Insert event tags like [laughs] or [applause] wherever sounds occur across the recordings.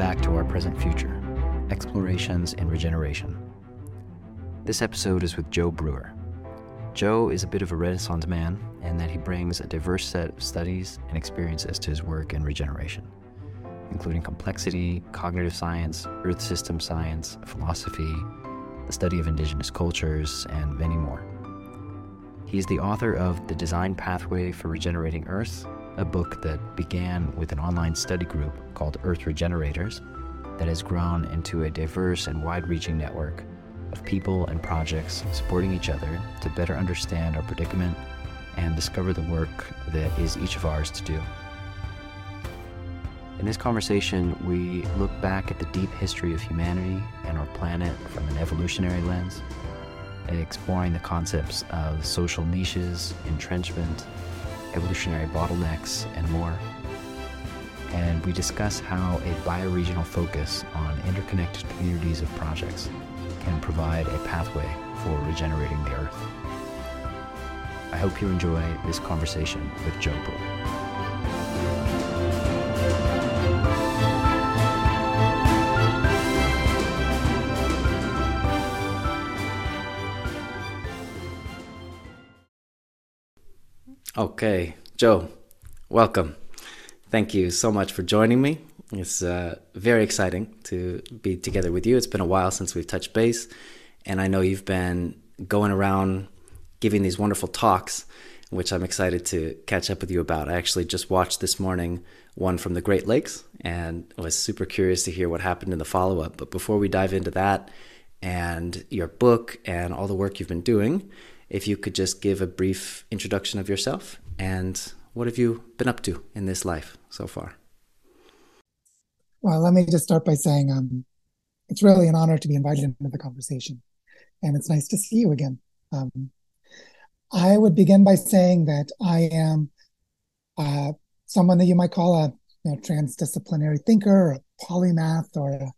back to Our Present Future Explorations in Regeneration. This episode is with Joe Brewer. Joe is a bit of a Renaissance man in that he brings a diverse set of studies and experiences to his work in regeneration, including complexity, cognitive science, earth system science, philosophy, the study of indigenous cultures, and many more. He is the author of The Design Pathway for Regenerating Earth, a book that began with an online study group called Earth Regenerators that has grown into a diverse and wide reaching network of people and projects supporting each other to better understand our predicament and discover the work that is each of ours to do. In this conversation, we look back at the deep history of humanity and our planet from an evolutionary lens, exploring the concepts of social niches, entrenchment, evolutionary bottlenecks, and more. And we discuss how a bioregional focus on interconnected communities of projects can provide a pathway for regenerating the Earth. I hope you enjoy this conversation with Joe Brewer. Okay, Joe, welcome. Thank you so much for joining me. It's uh, very exciting to be together with you. It's been a while since we've touched base, and I know you've been going around giving these wonderful talks, which I'm excited to catch up with you about. I actually just watched this morning one from the Great Lakes and was super curious to hear what happened in the follow up. But before we dive into that and your book and all the work you've been doing, if you could just give a brief introduction of yourself and what have you been up to in this life so far? Well, let me just start by saying um, it's really an honor to be invited into the conversation, and it's nice to see you again. Um, I would begin by saying that I am uh, someone that you might call a you know, transdisciplinary thinker, or a polymath, or a,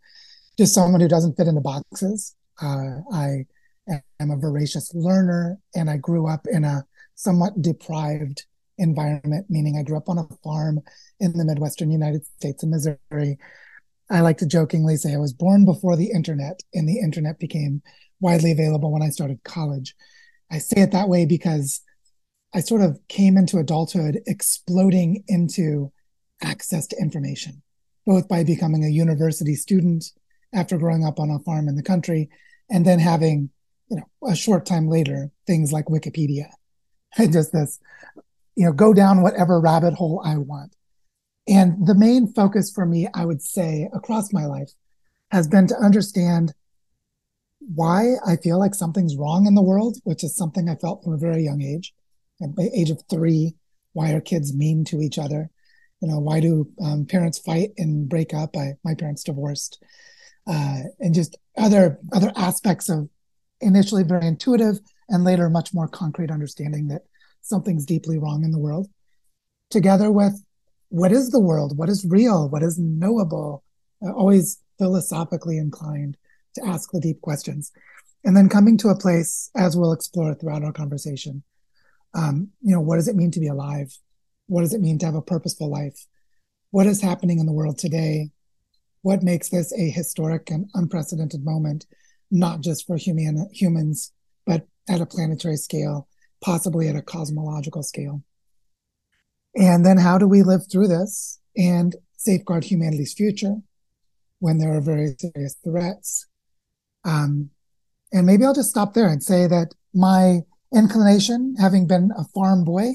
just someone who doesn't fit into boxes. Uh, I am a voracious learner, and I grew up in a somewhat deprived environment, meaning I grew up on a farm in the Midwestern United States in Missouri. I like to jokingly say I was born before the internet, and the internet became widely available when I started college. I say it that way because I sort of came into adulthood exploding into access to information, both by becoming a university student after growing up on a farm in the country, and then having, you know, a short time later, things like Wikipedia. [laughs] And just this you know, go down whatever rabbit hole I want. And the main focus for me, I would say, across my life has been to understand why I feel like something's wrong in the world, which is something I felt from a very young age. At the age of three, why are kids mean to each other? You know, why do um, parents fight and break up? I, my parents divorced, uh, and just other other aspects of initially very intuitive and later much more concrete understanding that something's deeply wrong in the world, together with what is the world? What is real? What is knowable? Always philosophically inclined to ask the deep questions. And then coming to a place, as we'll explore throughout our conversation, um, you know, what does it mean to be alive? What does it mean to have a purposeful life? What is happening in the world today? What makes this a historic and unprecedented moment, not just for human, humans, but at a planetary scale possibly at a cosmological scale. And then how do we live through this and safeguard humanity's future when there are very serious threats? Um, and maybe I'll just stop there and say that my inclination, having been a farm boy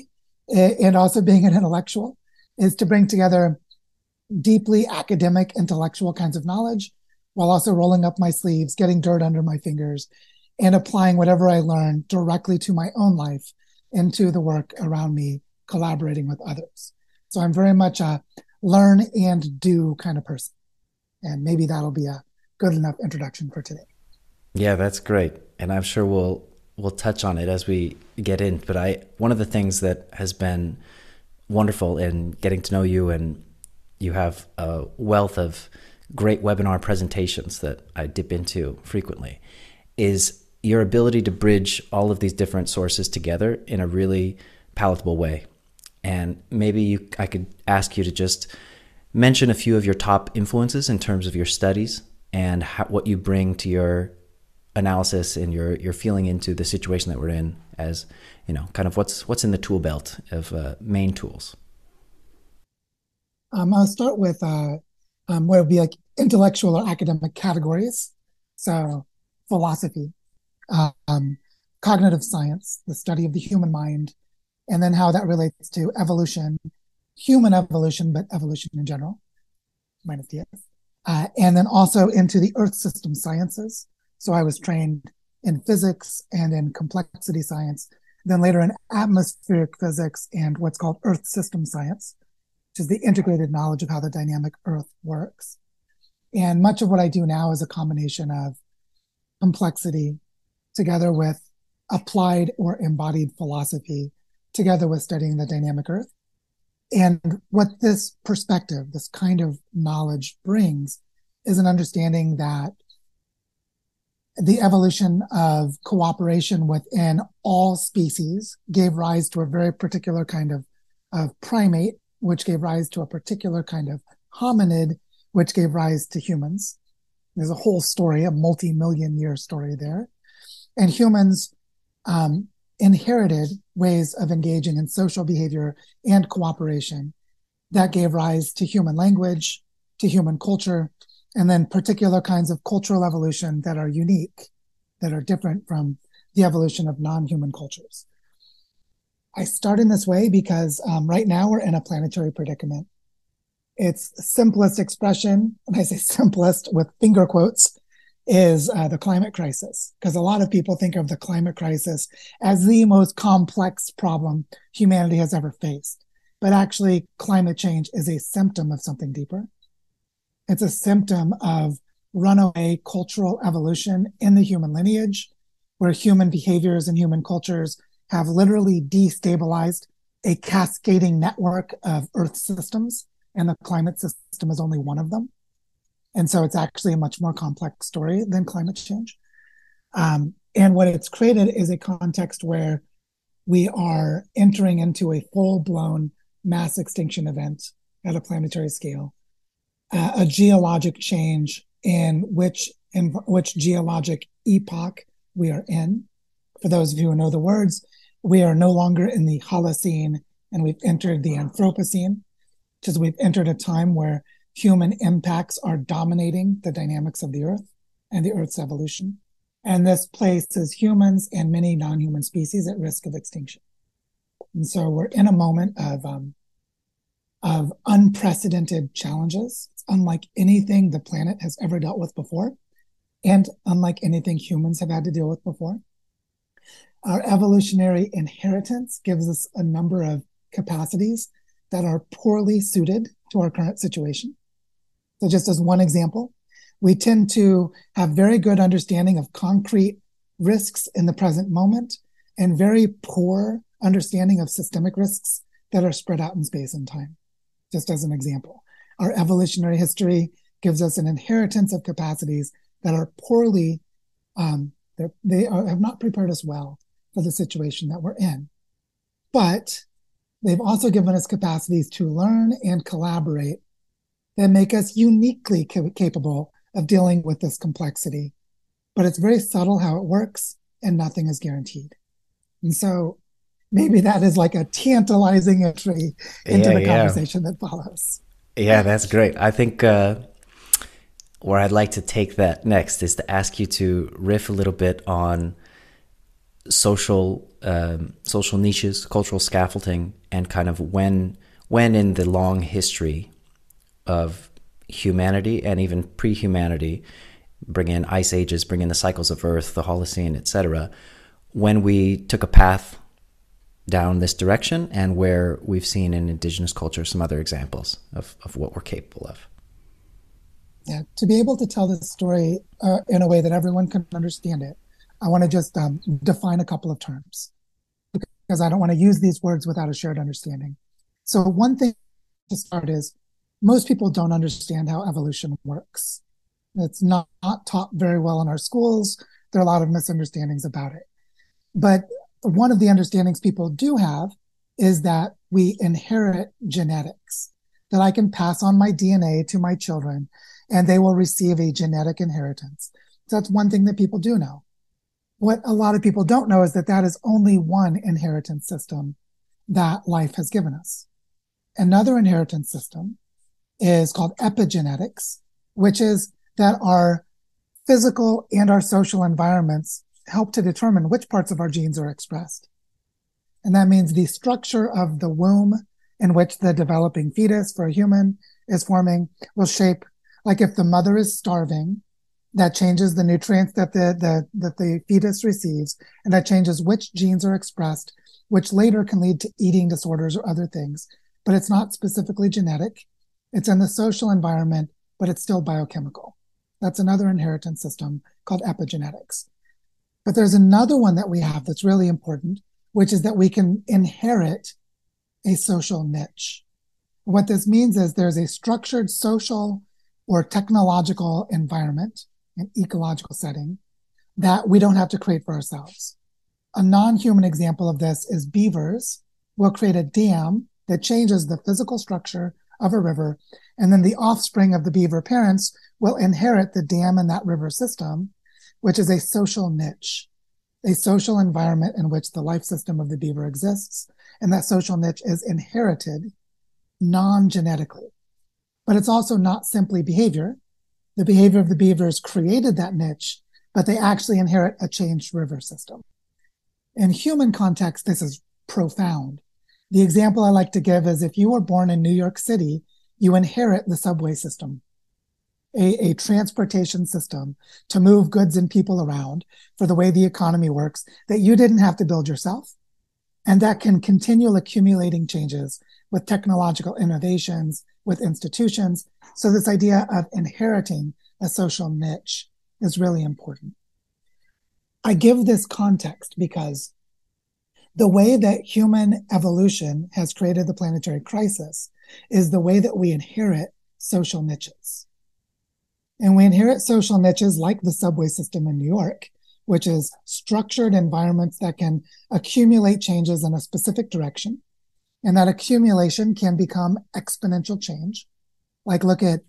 and also being an intellectual, is to bring together deeply academic, intellectual kinds of knowledge while also rolling up my sleeves, getting dirt under my fingers, and applying whatever I learn directly to my own life into the work around me, collaborating with others. So I'm very much a learn and do kind of person. And maybe that'll be a good enough introduction for today. Yeah, that's great. And I'm sure we'll we'll touch on it as we get in. But I one of the things that has been wonderful in getting to know you and you have a wealth of great webinar presentations that I dip into frequently is your ability to bridge all of these different sources together in a really palatable way. And maybe you, I could ask you to just mention a few of your top influences in terms of your studies and how, what you bring to your analysis and your your feeling into the situation that we're in as you know kind of what's what's in the tool belt of uh, main tools um, i'll start with uh, um, what would be like intellectual or academic categories. So philosophy um, cognitive science the study of the human mind and then how that relates to evolution human evolution but evolution in general minus ds uh, and then also into the earth system sciences. So I was trained in physics and in complexity science, then later in atmospheric physics and what's called earth system science, which is the integrated knowledge of how the dynamic earth works. And much of what I do now is a combination of complexity together with applied or embodied philosophy together with studying the dynamic earth. And what this perspective, this kind of knowledge brings is an understanding that the evolution of cooperation within all species gave rise to a very particular kind of, of primate, which gave rise to a particular kind of hominid, which gave rise to humans. There's a whole story, a multi-million year story there. And humans um, inherited ways of engaging in social behavior and cooperation that gave rise to human language, to human culture, and then particular kinds of cultural evolution that are unique, that are different from the evolution of non-human cultures. I start in this way because um, right now we're in a planetary predicament. Its simplest expression, [laughs] and I say simplest with finger quotes, is uh, the climate crisis. Because a lot of people think of the climate crisis as the most complex problem humanity has ever faced. But actually, climate change is a symptom of something deeper. It's a symptom of runaway cultural evolution in the human lineage, where human behaviors and human cultures have literally destabilized a cascading network of Earth systems, and the climate system is only one of them. And so it's actually a much more complex story than climate change. Um, and what it's created is a context where we are entering into a full blown mass extinction event at a planetary scale uh, a geologic change in which in which geologic epoch we are in. For those of you who know the words, we are no longer in the Holocene and we've entered the Anthropocene, which is we've entered a time where human impacts are dominating the dynamics of the earth and the earth's evolution. And this places humans and many non-human species at risk of extinction. And so we're in a moment of um, of unprecedented challenges. It's unlike anything the planet has ever dealt with before, and unlike anything humans have had to deal with before. Our evolutionary inheritance gives us a number of capacities that are poorly suited to our current situation. So, just as one example, we tend to have very good understanding of concrete risks in the present moment and very poor understanding of systemic risks that are spread out in space and time just as an example. Our evolutionary history gives us an inheritance of capacities that are poorly, um, they are, have not prepared us well for the situation that we're in. But they've also given us capacities to learn and collaborate that make us uniquely ca- capable of dealing with this complexity. But it's very subtle how it works, and nothing is guaranteed. And so maybe that is like a tantalizing entry into yeah, the conversation yeah. that follows. Yeah, that's great. I think uh, where I'd like to take that next is to ask you to riff a little bit on social um, social niches, cultural scaffolding, and kind of when when in the long history of humanity and even pre-humanity, bring in ice ages, bring in the cycles of Earth, the Holocene, etc. When we took a path down this direction and where we've seen in indigenous culture some other examples of, of what we're capable of. Yeah, to be able to tell this story uh, in a way that everyone can understand it, I want to just um, define a couple of terms because I don't want to use these words without a shared understanding. So, one thing to start is most people don't understand how evolution works. It's not, not taught very well in our schools. There are a lot of misunderstandings about it. But one of the understandings people do have is that we inherit genetics. that I can pass on my DNA to my children and they will receive a genetic inheritance. So that's one thing that people do know. What a lot of people don't know is that that is only one inheritance system that life has given us. Another inheritance system is called epigenetics, which is that our physical and our social environments help to determine which parts of our genes are expressed. And that means the structure of the womb in which the developing fetus for a human is forming will shape, like if the mother is starving, that changes the nutrients that the, the, that the fetus receives, and that changes which genes are expressed, which later can lead to eating disorders or other things. But it's not specifically genetic. It's in the social environment, but it's still biochemical. That's another inheritance system called epigenetics. But there's another one that we have that's really important, which is that we can inherit a social niche. What this means is there's a structured social or technological environment, an ecological setting that we don't have to create for ourselves. A non-human example of this is beavers will create a dam that changes the physical structure of a river. And then the offspring of the beaver parents will inherit the dam and that river system, which is a social niche, a social environment in which the life system of the beaver exists. And that social niche is inherited non-genetically. But it's also not simply behavior. The behavior of the beavers created that niche, but they actually inherit a changed river system. In human context, this is profound the example I like to give is if you were born in New York City, you inherit the subway system, a, a, transportation system to move goods and people around for the way the economy works that you didn't have to build yourself. And that can continue accumulating changes with technological innovations, with institutions. So this idea of inheriting a social niche is really important. I give this context because the way that human evolution has created the planetary crisis is the way that we inherit social niches. And we inherit social niches like the subway system in New York, which is structured environments that can accumulate changes in a specific direction. And that accumulation can become exponential change. Like look at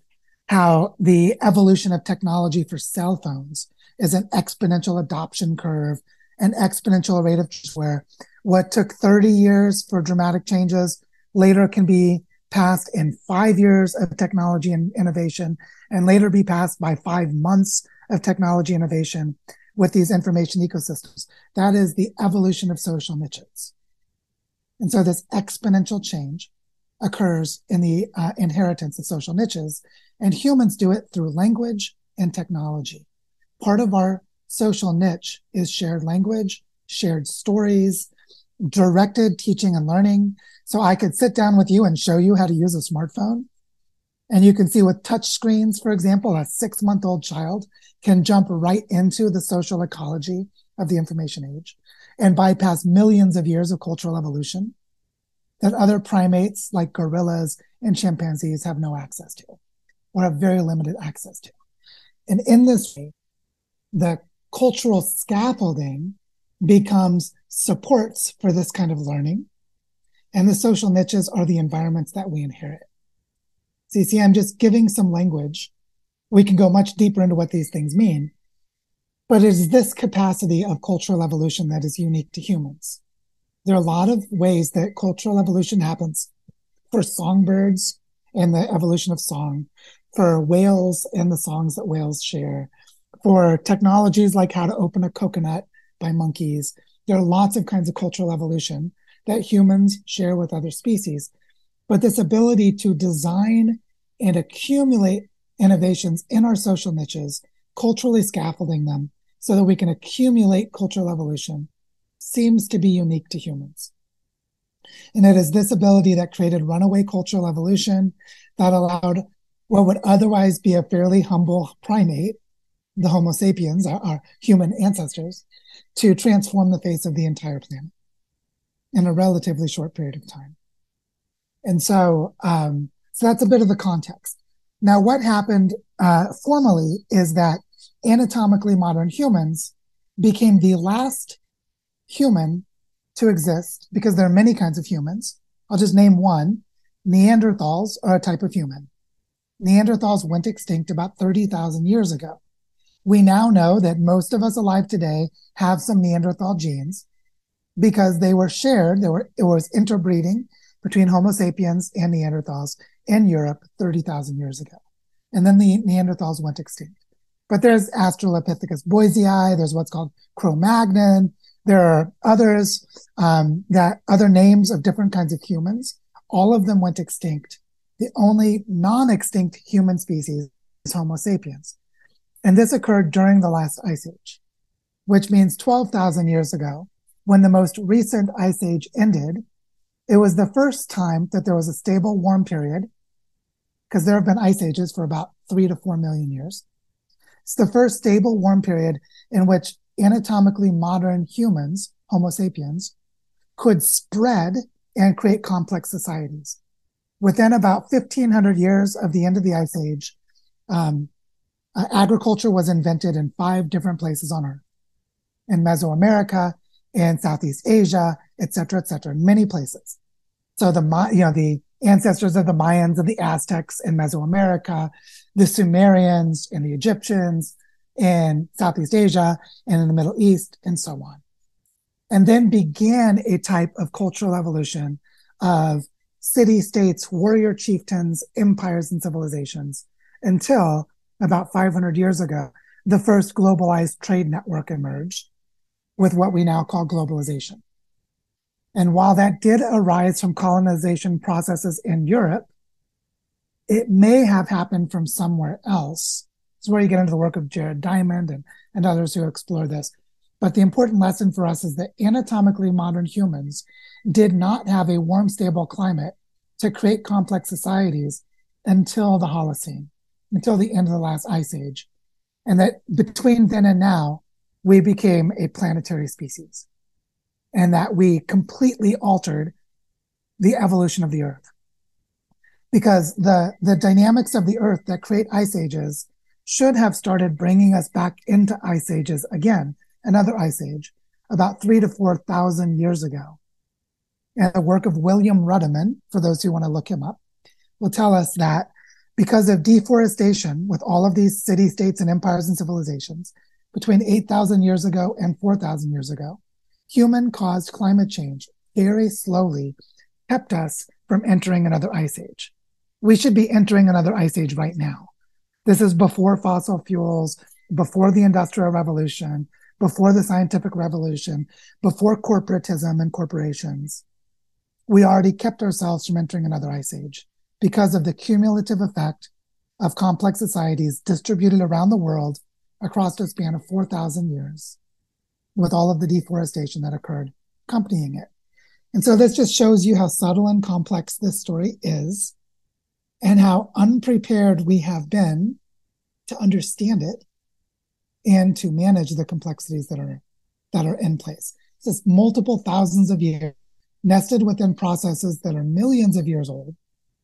how the evolution of technology for cell phones is an exponential adoption curve, an exponential rate of where what took 30 years for dramatic changes later can be passed in five years of technology and innovation and later be passed by five months of technology innovation with these information ecosystems. That is the evolution of social niches. And so this exponential change occurs in the uh, inheritance of social niches and humans do it through language and technology. Part of our social niche is shared language, shared stories, directed teaching and learning. So I could sit down with you and show you how to use a smartphone. And you can see with touch screens, for example, a six month old child can jump right into the social ecology of the information age and bypass millions of years of cultural evolution that other primates like gorillas and chimpanzees have no access to or have very limited access to. And in this way, the cultural scaffolding becomes supports for this kind of learning. And the social niches are the environments that we inherit. So you see, I'm just giving some language. We can go much deeper into what these things mean. But it is this capacity of cultural evolution that is unique to humans. There are a lot of ways that cultural evolution happens for songbirds and the evolution of song, for whales and the songs that whales share, for technologies like how to open a coconut by monkeys, there are lots of kinds of cultural evolution that humans share with other species. But this ability to design and accumulate innovations in our social niches, culturally scaffolding them so that we can accumulate cultural evolution seems to be unique to humans. And it is this ability that created runaway cultural evolution that allowed what would otherwise be a fairly humble primate, the Homo sapiens, our, our human ancestors, to transform the face of the entire planet in a relatively short period of time. And so, um, so that's a bit of the context. Now, what happened uh, formally is that anatomically modern humans became the last human to exist because there are many kinds of humans. I'll just name one. Neanderthals are a type of human. Neanderthals went extinct about 30,000 years ago. We now know that most of us alive today have some Neanderthal genes because they were shared. There were, it was interbreeding between Homo sapiens and Neanderthals in Europe 30,000 years ago. And then the Neanderthals went extinct. But there's Australopithecus boisei. There's what's called Cro-Magnon. There are others um, that other names of different kinds of humans. All of them went extinct. The only non-extinct human species is Homo sapiens. And this occurred during the last ice age, which means 12,000 years ago, when the most recent ice age ended, it was the first time that there was a stable warm period, because there have been ice ages for about three to four million years. It's the first stable warm period in which anatomically modern humans, Homo sapiens, could spread and create complex societies. Within about 1500 years of the end of the ice age, um, uh, agriculture was invented in five different places on earth in mesoamerica in southeast asia et cetera et cetera in many places so the you know the ancestors of the mayans and the aztecs in mesoamerica the sumerians and the egyptians in southeast asia and in the middle east and so on and then began a type of cultural evolution of city states warrior chieftains empires and civilizations until about 500 years ago, the first globalized trade network emerged with what we now call globalization. And while that did arise from colonization processes in Europe, it may have happened from somewhere else. It's where you get into the work of Jared Diamond and, and others who explore this. But the important lesson for us is that anatomically modern humans did not have a warm, stable climate to create complex societies until the Holocene until the end of the last ice age. And that between then and now, we became a planetary species and that we completely altered the evolution of the earth. Because the, the dynamics of the earth that create ice ages should have started bringing us back into ice ages again, another ice age, about three to 4,000 years ago. And the work of William Ruddiman, for those who want to look him up, will tell us that because of deforestation with all of these city states and empires and civilizations between 8,000 years ago and 4,000 years ago, human caused climate change very slowly kept us from entering another ice age. We should be entering another ice age right now. This is before fossil fuels, before the industrial revolution, before the scientific revolution, before corporatism and corporations. We already kept ourselves from entering another ice age because of the cumulative effect of complex societies distributed around the world across a span of 4,000 years with all of the deforestation that occurred accompanying it. And so this just shows you how subtle and complex this story is and how unprepared we have been to understand it and to manage the complexities that are that are in place. This multiple thousands of years nested within processes that are millions of years old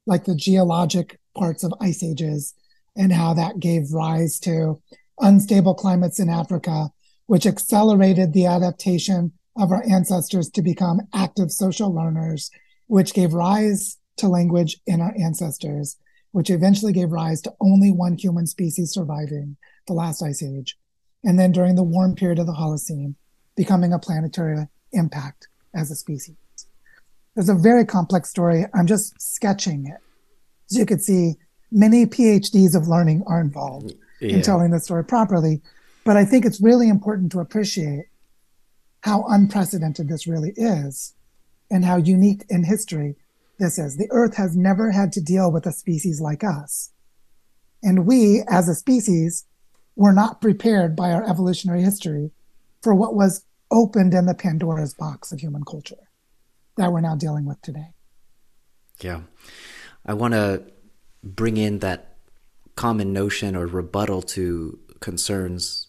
like the geologic parts of ice ages and how that gave rise to unstable climates in Africa, which accelerated the adaptation of our ancestors to become active social learners, which gave rise to language in our ancestors, which eventually gave rise to only one human species surviving the last ice age. And then during the warm period of the Holocene, becoming a planetary impact as a species. There's a very complex story. I'm just sketching it. As you can see, many PhDs of learning are involved yeah. in telling the story properly. But I think it's really important to appreciate how unprecedented this really is and how unique in history this is. The earth has never had to deal with a species like us. And we, as a species, were not prepared by our evolutionary history for what was opened in the Pandora's box of human culture that we're now dealing with today. Yeah. I want to bring in that common notion or rebuttal to concerns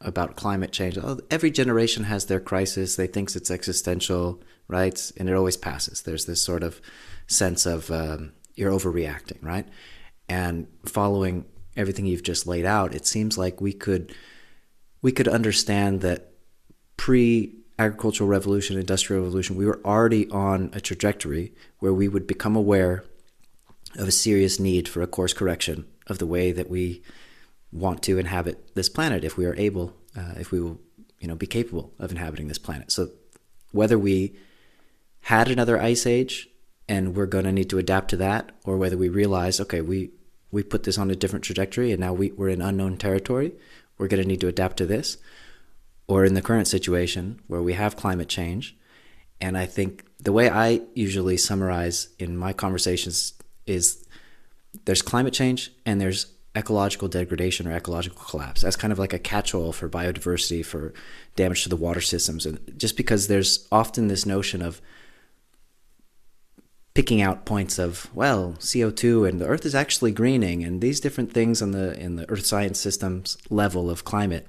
about climate change. Oh, every generation has their crisis. They think it's existential, right? And it always passes. There's this sort of sense of um, you're overreacting, right? And following everything you've just laid out, it seems like we could we could understand that pre agricultural revolution, industrial revolution, we were already on a trajectory where we would become aware of a serious need for a course correction of the way that we want to inhabit this planet if we are able, uh, if we will, you know, be capable of inhabiting this planet. So whether we had another ice age and we're going to need to adapt to that, or whether we realize, okay, we we put this on a different trajectory and now we, we're in unknown territory, we're going to need to adapt to this, or in the current situation where we have climate change. And I think the way I usually summarize in my conversations is there's climate change and there's ecological degradation or ecological collapse. That's kind of like a catch-all for biodiversity, for damage to the water systems, and just because there's often this notion of picking out points of well CO2 and the earth is actually greening and these different things on the in the earth science systems level of climate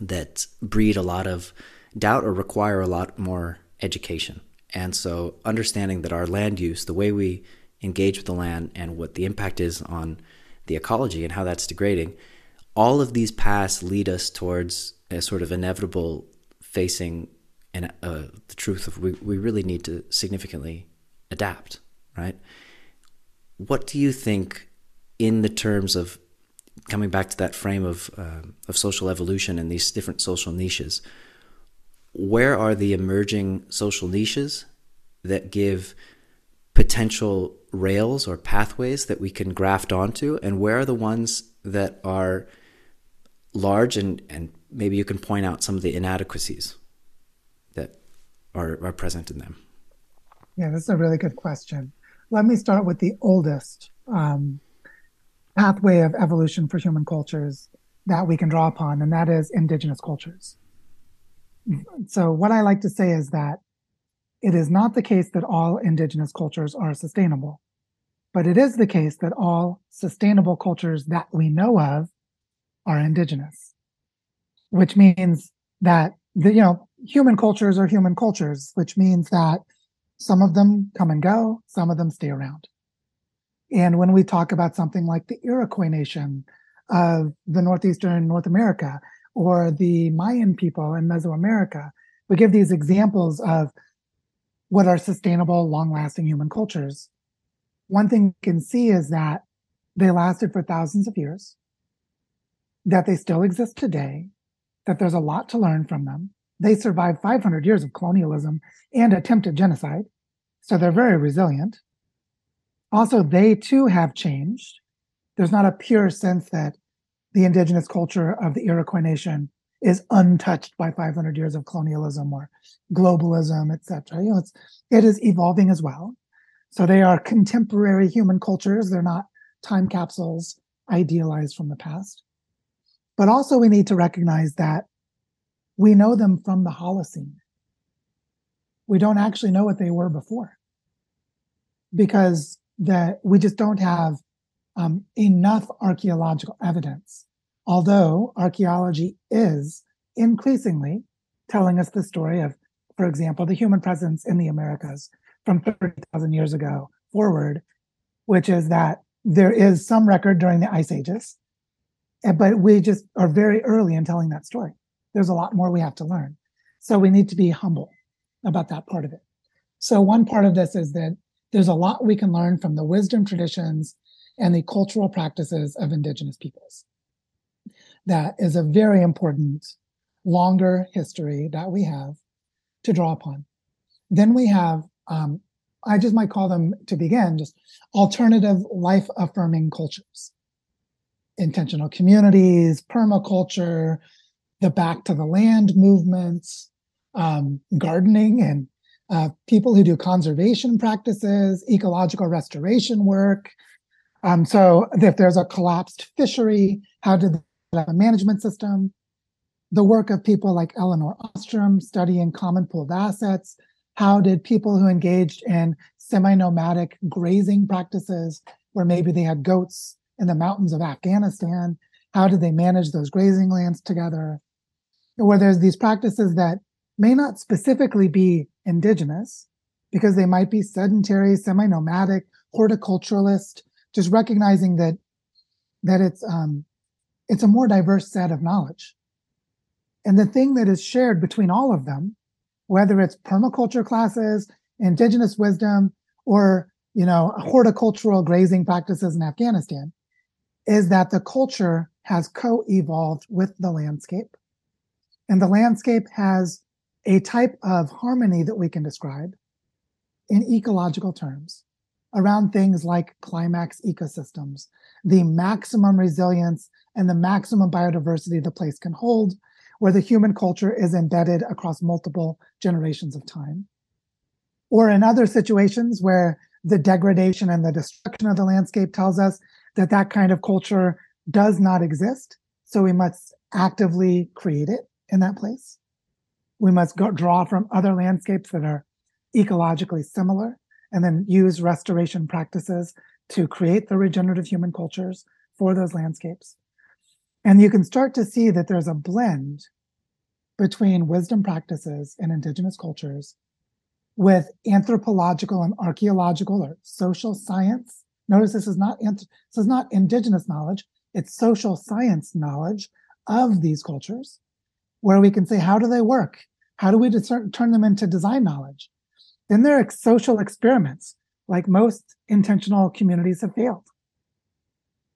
that breed a lot of doubt or require a lot more education. And so understanding that our land use, the way we engage with the land and what the impact is on the ecology and how that's degrading, all of these paths lead us towards a sort of inevitable facing and uh, the truth of we, we really need to significantly adapt, right? What do you think, in the terms of coming back to that frame of uh, of social evolution and these different social niches? Where are the emerging social niches that give potential rails or pathways that we can graft onto, and where are the ones that are large and and maybe you can point out some of the inadequacies that are, are present in them? Yeah, this is a really good question. Let me start with the oldest um, pathway of evolution for human cultures that we can draw upon, and that is indigenous cultures. So, what I like to say is that it is not the case that all indigenous cultures are sustainable, but it is the case that all sustainable cultures that we know of are indigenous, which means that the, you know, human cultures are human cultures, which means that some of them come and go, some of them stay around. And when we talk about something like the Iroquois nation of the Northeastern North America or the Mayan people in Mesoamerica, we give these examples of what are sustainable, long lasting human cultures. One thing you can see is that they lasted for thousands of years, that they still exist today, that there's a lot to learn from them, they survived 500 years of colonialism and attempted genocide. So they're very resilient. Also, they too have changed. There's not a pure sense that the indigenous culture of the Iroquois nation is untouched by 500 years of colonialism or globalism, etc. You know, it's it is evolving as well. So they are contemporary human cultures. They're not time capsules idealized from the past. But also, we need to recognize that we know them from the Holocene. We don't actually know what they were before because that we just don't have um, enough archaeological evidence. Although archaeology is increasingly telling us the story of, for example, the human presence in the Americas from 30,000 years ago forward, which is that there is some record during the ice ages, eh, but we just are very early in telling that story there's a lot more we have to learn. So we need to be humble about that part of it. So one part of this is that there's a lot we can learn from the wisdom traditions and the cultural practices of indigenous peoples. That is a very important, longer history that we have to draw upon. Then we have, um, I just might call them to begin, just alternative life affirming cultures, intentional communities, permaculture, the back to the land movements, um, gardening, and uh, people who do conservation practices, ecological restoration work. Um, so if there's a collapsed fishery, how did a management system? The work of people like Elinor Ostrom studying common pooled assets. How did people who engaged in semi-nomadic grazing practices, where maybe they had goats in the mountains of Afghanistan, how did they manage those grazing lands together? Where there's these practices that may not specifically be indigenous because they might be sedentary, semi-nomadic, horticulturalist, just recognizing that that it's um, it's a more diverse set of knowledge. And the thing that is shared between all of them, whether it's permaculture classes, indigenous wisdom, or you know, horticultural grazing practices in Afghanistan is that the culture has co-evolved with the landscape. And the landscape has a type of harmony that we can describe in ecological terms around things like climax ecosystems, the maximum resilience and the maximum biodiversity the place can hold, where the human culture is embedded across multiple generations of time. Or in other situations where the degradation and the destruction of the landscape tells us that that kind of culture does not exist. So we must actively create it in that place. We must go, draw from other landscapes that are ecologically similar and then use restoration practices to create the regenerative human cultures for those landscapes. And you can start to see that there's a blend between wisdom practices in indigenous cultures with anthropological and archaeological or social science. Notice this is not this is not indigenous knowledge, it's social science knowledge of these cultures, where we can say, how do they work? How do we discern, turn them into design knowledge? Then there are social experiments, like most intentional communities have failed.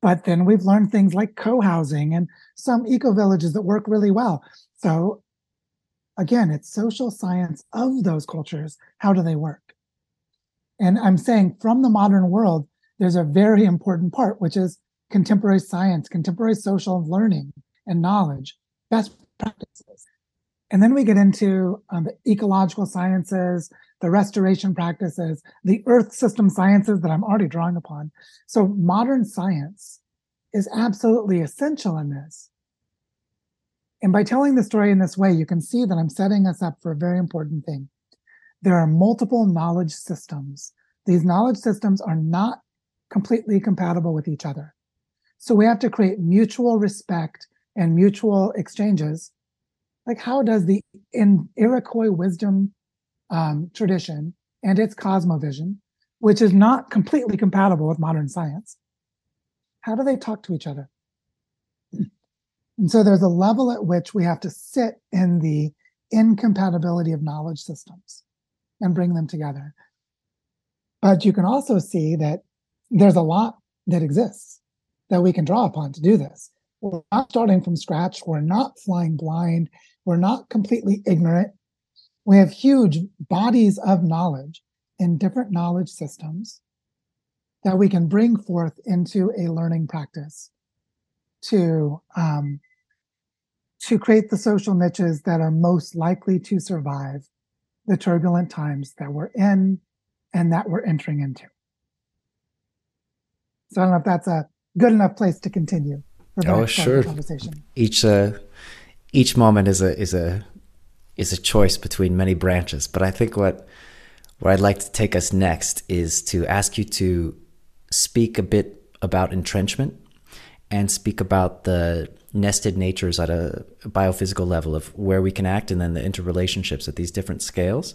But then we've learned things like co-housing and some eco villages that work really well. So again, it's social science of those cultures. How do they work? And I'm saying from the modern world, there's a very important part, which is contemporary science, contemporary social learning and knowledge, best practices. And then we get into um, the ecological sciences, the restoration practices, the earth system sciences that I'm already drawing upon. So modern science is absolutely essential in this. And by telling the story in this way, you can see that I'm setting us up for a very important thing. There are multiple knowledge systems. These knowledge systems are not completely compatible with each other. So we have to create mutual respect and mutual exchanges. Like, how does the in Iroquois wisdom um, tradition and its cosmovision, which is not completely compatible with modern science, how do they talk to each other? [clears throat] And so there's a level at which we have to sit in the incompatibility of knowledge systems and bring them together. But you can also see that there's a lot that exists that we can draw upon to do this. We're not starting from scratch. We're not flying blind. We're not completely ignorant. We have huge bodies of knowledge in different knowledge systems that we can bring forth into a learning practice to um, to create the social niches that are most likely to survive the turbulent times that we're in and that we're entering into. So I don't know if that's a good enough place to continue. Oh, sure. Each uh, each moment is a is a is a choice between many branches. But I think what where I'd like to take us next is to ask you to speak a bit about entrenchment and speak about the nested natures at a biophysical level of where we can act and then the interrelationships at these different scales.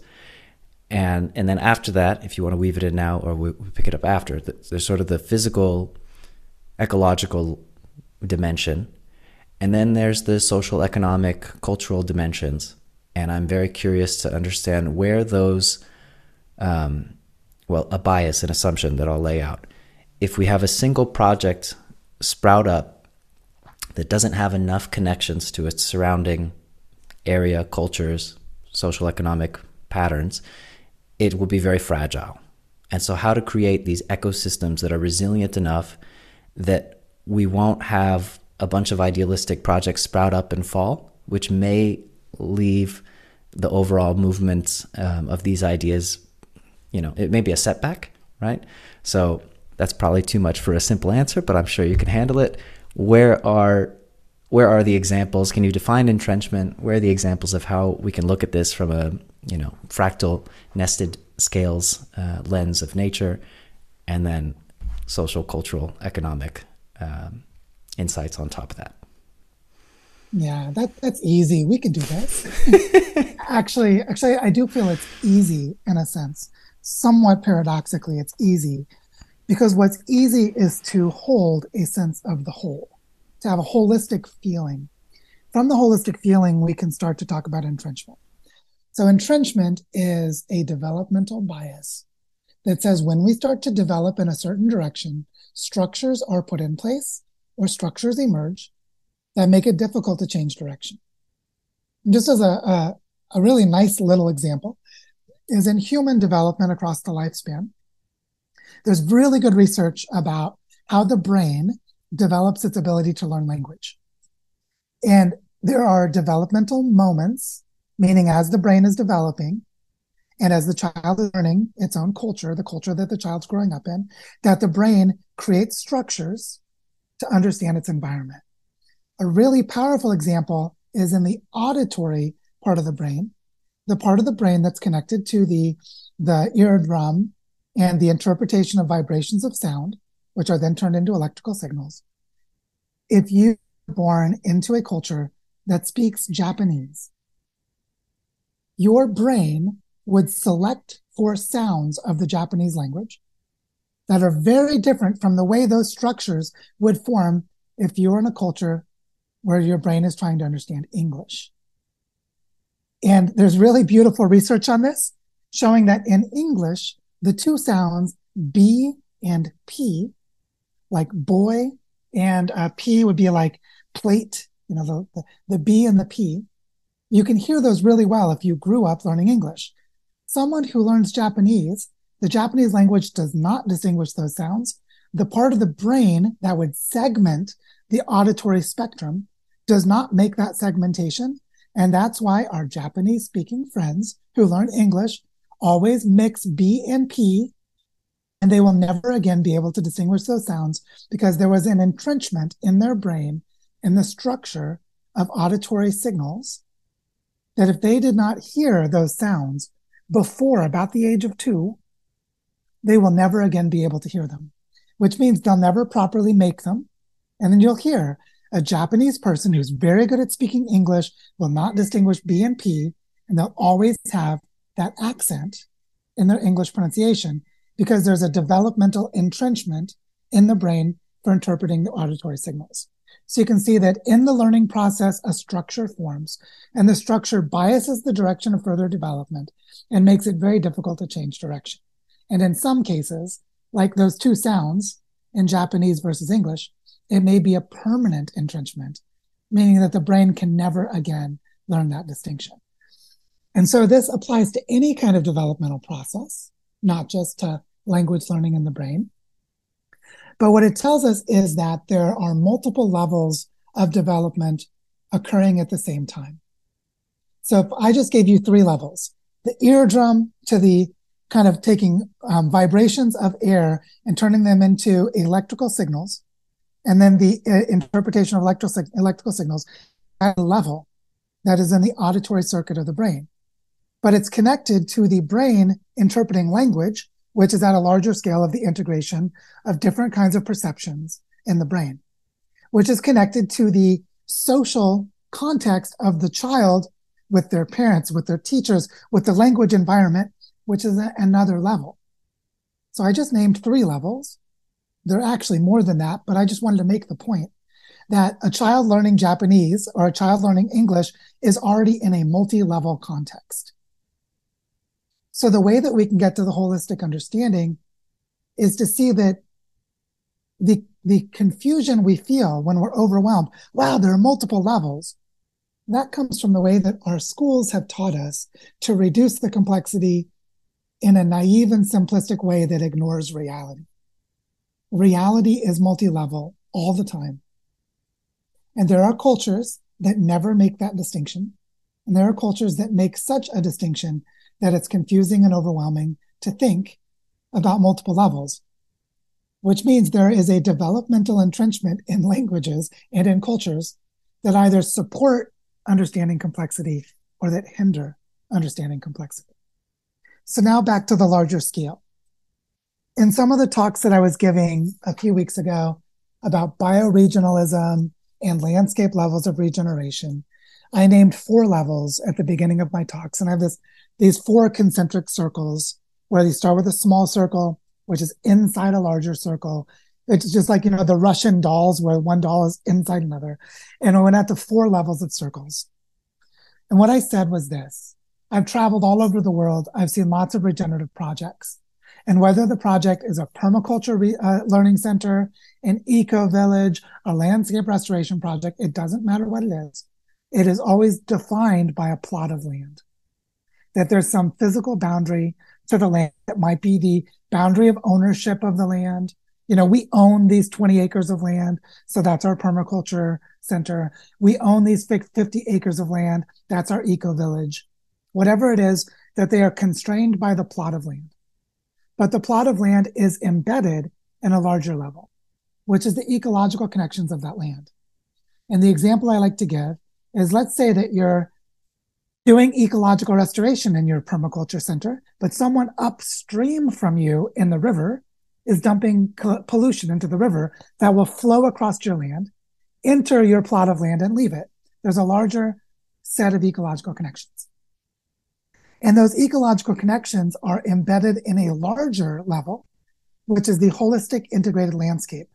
And and then after that, if you want to weave it in now or we, we pick it up after, there's sort of the physical, ecological dimension, and then there's the social, economic, cultural dimensions. And I'm very curious to understand where those, um, well, a bias, an assumption that I'll lay out. If we have a single project sprout up that doesn't have enough connections to its surrounding area, cultures, social economic patterns, it will be very fragile. And so, how to create these ecosystems that are resilient enough that we won't have a bunch of idealistic projects sprout up and fall, which may leave the overall movement um, of these ideas, you know, it may be a setback, right? So, that's probably too much for a simple answer, but I'm sure you can handle it. Where are where are the examples? Can you define entrenchment? Where are the examples of how we can look at this from a you know fractal nested scales uh, lens of nature, and then social, cultural, economic um, insights on top of that? Yeah, that that's easy. We can do this. [laughs] actually, actually, I do feel it's easy in a sense. Somewhat paradoxically, it's easy because what's easy is to hold a sense of the whole, to have a holistic feeling. From the holistic feeling, we can start to talk about entrenchment. So, entrenchment is a developmental bias that says when we start to develop in a certain direction, structures are put in place or structures emerge that make it difficult to change direction. And just as a, a, a really nice little example is in human development across the lifespan. There's really good research about how the brain develops its ability to learn language. And there are developmental moments, meaning as the brain is developing and as the child is learning its own culture, the culture that the child's growing up in, that the brain creates structures to understand its environment. A really powerful example is in the auditory part of the brain, the part of the brain that's connected to the, the eardrum and the interpretation of vibrations of sound, which are then turned into electrical signals. If you are born into a culture that speaks Japanese, your brain would select for sounds of the Japanese language that are very different from the way those structures would form if you were in a culture where your brain is trying to understand English. And there's really beautiful research on this showing that in English, the two sounds B and P, like boy and uh, P would be like plate, you know, the, the, the B and the P. You can hear those really well if you grew up learning English. Someone who learns Japanese, the Japanese language does not distinguish those sounds. The part of the brain that would segment the auditory spectrum does not make that segmentation. And that's why our Japanese speaking friends who learn English always mix B and P, and they will never again be able to distinguish those sounds because there was an entrenchment in their brain in the structure of auditory signals that if they did not hear those sounds before about the age of two, they will never again be able to hear them, which means they'll never properly make them. And then you'll hear a Japanese person who's very good at speaking English will not distinguish B and P, and they'll always have that accent in their English pronunciation because there's a developmental entrenchment in the brain for interpreting the auditory signals. So you can see that in the learning process, a structure forms and the structure biases the direction of further development and makes it very difficult to change direction. And in some cases, like those two sounds in Japanese versus English, it may be a permanent entrenchment, meaning that the brain can never again learn that distinction. And so this applies to any kind of developmental process, not just to language learning in the brain. But what it tells us is that there are multiple levels of development occurring at the same time. So I just gave you three levels, the eardrum to the kind of taking um, vibrations of air and turning them into electrical signals, and then the uh, interpretation of electrical signals at a level that is in the auditory circuit of the brain. But it's connected to the brain interpreting language, which is at a larger scale of the integration of different kinds of perceptions in the brain, which is connected to the social context of the child with their parents, with their teachers, with the language environment, which is another level. So I just named three levels. They're actually more than that, but I just wanted to make the point that a child learning Japanese or a child learning English is already in a multi-level context. So the way that we can get to the holistic understanding is to see that the, the confusion we feel when we're overwhelmed, wow, there are multiple levels. That comes from the way that our schools have taught us to reduce the complexity in a naive and simplistic way that ignores reality. Reality is multi-level all the time. And there are cultures that never make that distinction. And there are cultures that make such a distinction that it's confusing and overwhelming to think about multiple levels, which means there is a developmental entrenchment in languages and in cultures that either support understanding complexity or that hinder understanding complexity. So now back to the larger scale in some of the talks that I was giving a few weeks ago about bioregionalism and landscape levels of regeneration, I named four levels at the beginning of my talks. And I have this, these four concentric circles where they start with a small circle, which is inside a larger circle. It's just like, you know, the Russian dolls where one doll is inside another. And I went at the four levels of circles. And what I said was this. I've traveled all over the world. I've seen lots of regenerative projects. And whether the project is a permaculture re- uh, learning center, an eco village, a landscape restoration project, it doesn't matter what it is. It is always defined by a plot of land. That there's some physical boundary to the land that might be the boundary of ownership of the land. You know, we own these 20 acres of land. So that's our permaculture center. We own these 50 acres of land. That's our eco village. Whatever it is that they are constrained by the plot of land. But the plot of land is embedded in a larger level, which is the ecological connections of that land. And the example I like to give is let's say that you're doing ecological restoration in your permaculture center, but someone upstream from you in the river is dumping pollution into the river that will flow across your land, enter your plot of land and leave it. There's a larger set of ecological connections. And those ecological connections are embedded in a larger level, which is the holistic integrated landscape.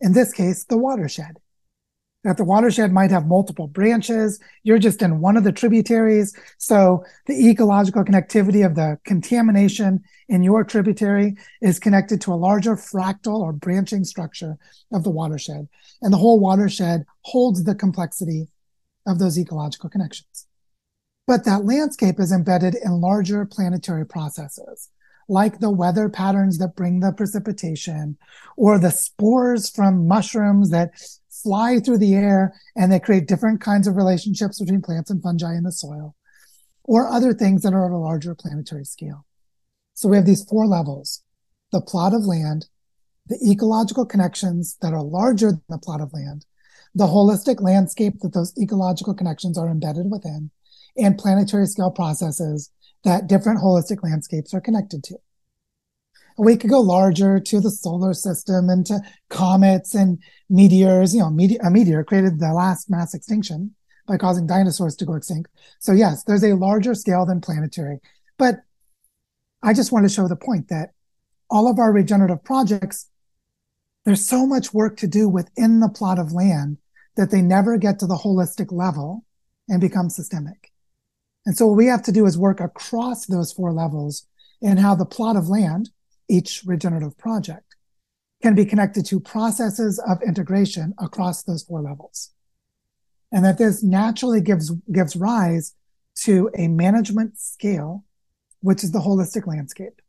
In this case, the watershed that the watershed might have multiple branches. You're just in one of the tributaries. So the ecological connectivity of the contamination in your tributary is connected to a larger fractal or branching structure of the watershed. And the whole watershed holds the complexity of those ecological connections. But that landscape is embedded in larger planetary processes like the weather patterns that bring the precipitation or the spores from mushrooms that fly through the air and they create different kinds of relationships between plants and fungi in the soil, or other things that are at a larger planetary scale. So we have these four levels the plot of land, the ecological connections that are larger than the plot of land, the holistic landscape that those ecological connections are embedded within, and planetary scale processes that different holistic landscapes are connected to we could go larger to the solar system and to comets and meteors. You know, a meteor created the last mass extinction by causing dinosaurs to go extinct. So yes, there's a larger scale than planetary. But I just want to show the point that all of our regenerative projects, there's so much work to do within the plot of land that they never get to the holistic level and become systemic. And so what we have to do is work across those four levels and how the plot of land, each regenerative project can be connected to processes of integration across those four levels. And that this naturally gives, gives rise to a management scale, which is the holistic landscape,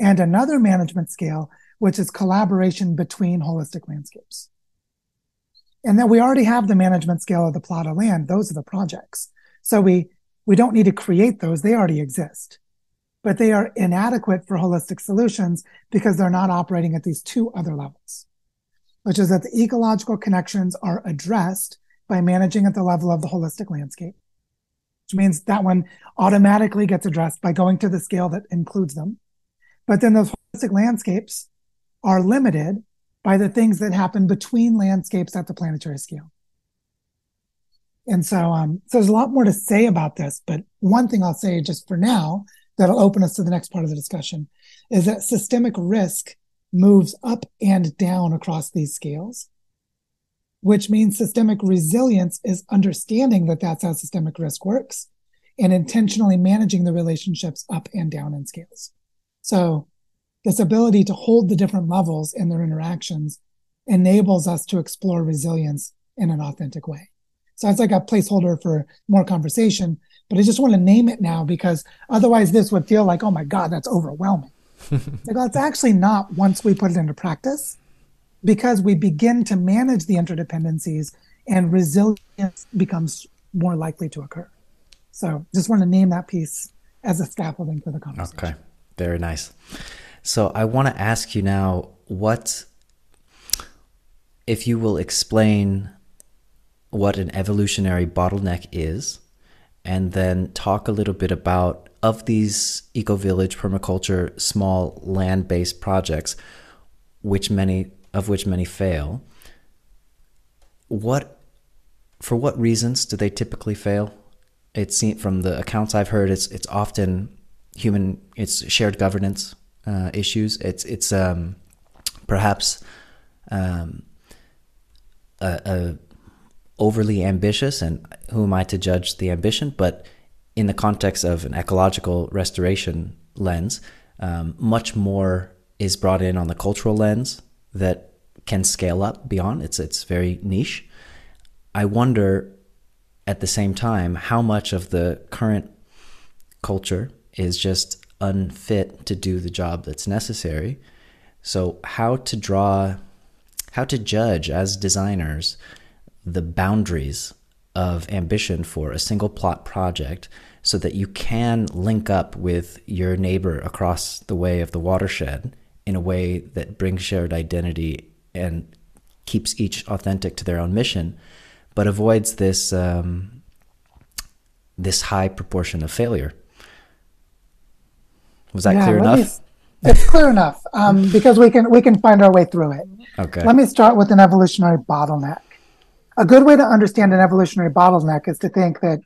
and another management scale, which is collaboration between holistic landscapes. And that we already have the management scale of the plot of land. Those are the projects. So we, we don't need to create those. They already exist but they are inadequate for holistic solutions because they're not operating at these two other levels, which is that the ecological connections are addressed by managing at the level of the holistic landscape, which means that one automatically gets addressed by going to the scale that includes them. But then those holistic landscapes are limited by the things that happen between landscapes at the planetary scale. And so, um, so there's a lot more to say about this, but one thing I'll say just for now that'll open us to the next part of the discussion is that systemic risk moves up and down across these scales, which means systemic resilience is understanding that that's how systemic risk works and intentionally managing the relationships up and down in scales. So this ability to hold the different levels in their interactions enables us to explore resilience in an authentic way. So it's like a placeholder for more conversation, but I just want to name it now because otherwise this would feel like, oh my God, that's overwhelming. [laughs] like, well, it's actually not once we put it into practice because we begin to manage the interdependencies and resilience becomes more likely to occur. So just want to name that piece as a scaffolding for the conversation. Okay, very nice. So I want to ask you now what, if you will explain what an evolutionary bottleneck is and then talk a little bit about of these eco village permaculture small land based projects, which many of which many fail. What for what reasons do they typically fail? It's seen from the accounts I've heard. It's it's often human. It's shared governance uh, issues. It's it's um, perhaps um, a, a overly ambitious, and who am I to judge the ambition? But in the context of an ecological restoration lens, Um, much more is brought in on the cultural lens that can scale up beyond. It's it's very niche. I wonder at the same time how much of the current culture is just unfit to do the job that's necessary. So how to draw how to judge as designers the boundaries of ambition for a single plot project so that you can link up with your neighbor across the way of the watershed in a way that brings shared identity and keeps each authentic to their own mission, but avoids this um, this high proportion of failure. Was that yeah, clear enough? Me, it's clear enough um, because we can we can find our way through it. Okay. Let me start with an evolutionary bottleneck. A good way to understand an evolutionary bottleneck is to think that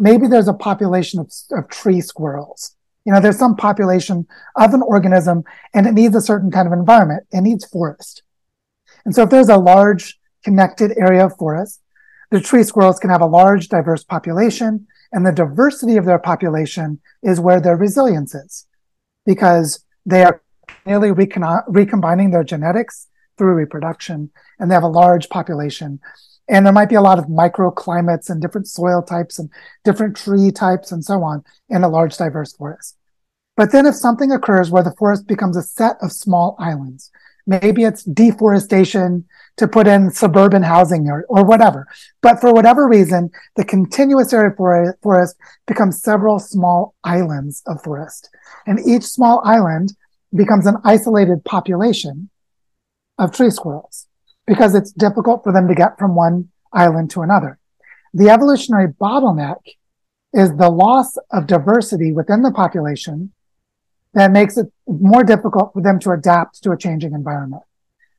maybe there's a population of, of tree squirrels. You know, there's some population of an organism and it needs a certain kind of environment. It needs forest. And so if there's a large connected area of forest, the tree squirrels can have a large diverse population and the diversity of their population is where their resilience is because they are nearly recon- recombining their genetics through reproduction and they have a large population and there might be a lot of microclimates and different soil types and different tree types and so on in a large diverse forest. But then if something occurs where the forest becomes a set of small islands, maybe it's deforestation to put in suburban housing or, or whatever. But for whatever reason, the continuous area forest becomes several small islands of forest. And each small island becomes an isolated population of tree squirrels because it's difficult for them to get from one island to another. The evolutionary bottleneck is the loss of diversity within the population that makes it more difficult for them to adapt to a changing environment,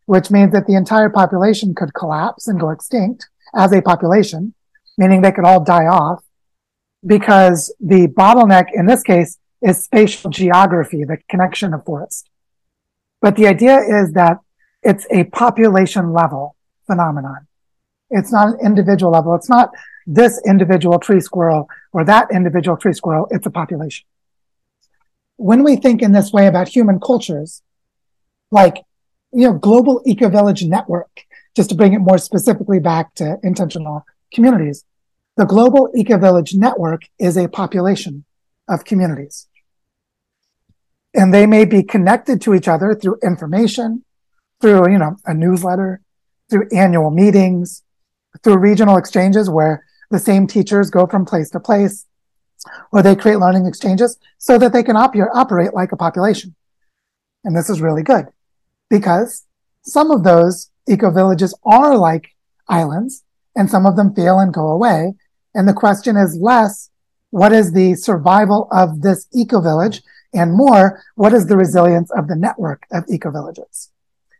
which means that the entire population could collapse and go extinct as a population, meaning they could all die off because the bottleneck in this case is spatial geography, the connection of forest. But the idea is that it's a population level phenomenon. It's not an individual level. It's not this individual tree squirrel or that individual tree squirrel. It's a population. When we think in this way about human cultures, like, you know, global eco-village network, just to bring it more specifically back to intentional communities, the global eco-village network is a population of communities. And they may be connected to each other through information, through, you know, a newsletter, through annual meetings, through regional exchanges where the same teachers go from place to place, or they create learning exchanges so that they can op- operate like a population. And this is really good because some of those eco villages are like islands and some of them fail and go away. And the question is less, what is the survival of this eco village? And more, what is the resilience of the network of eco villages?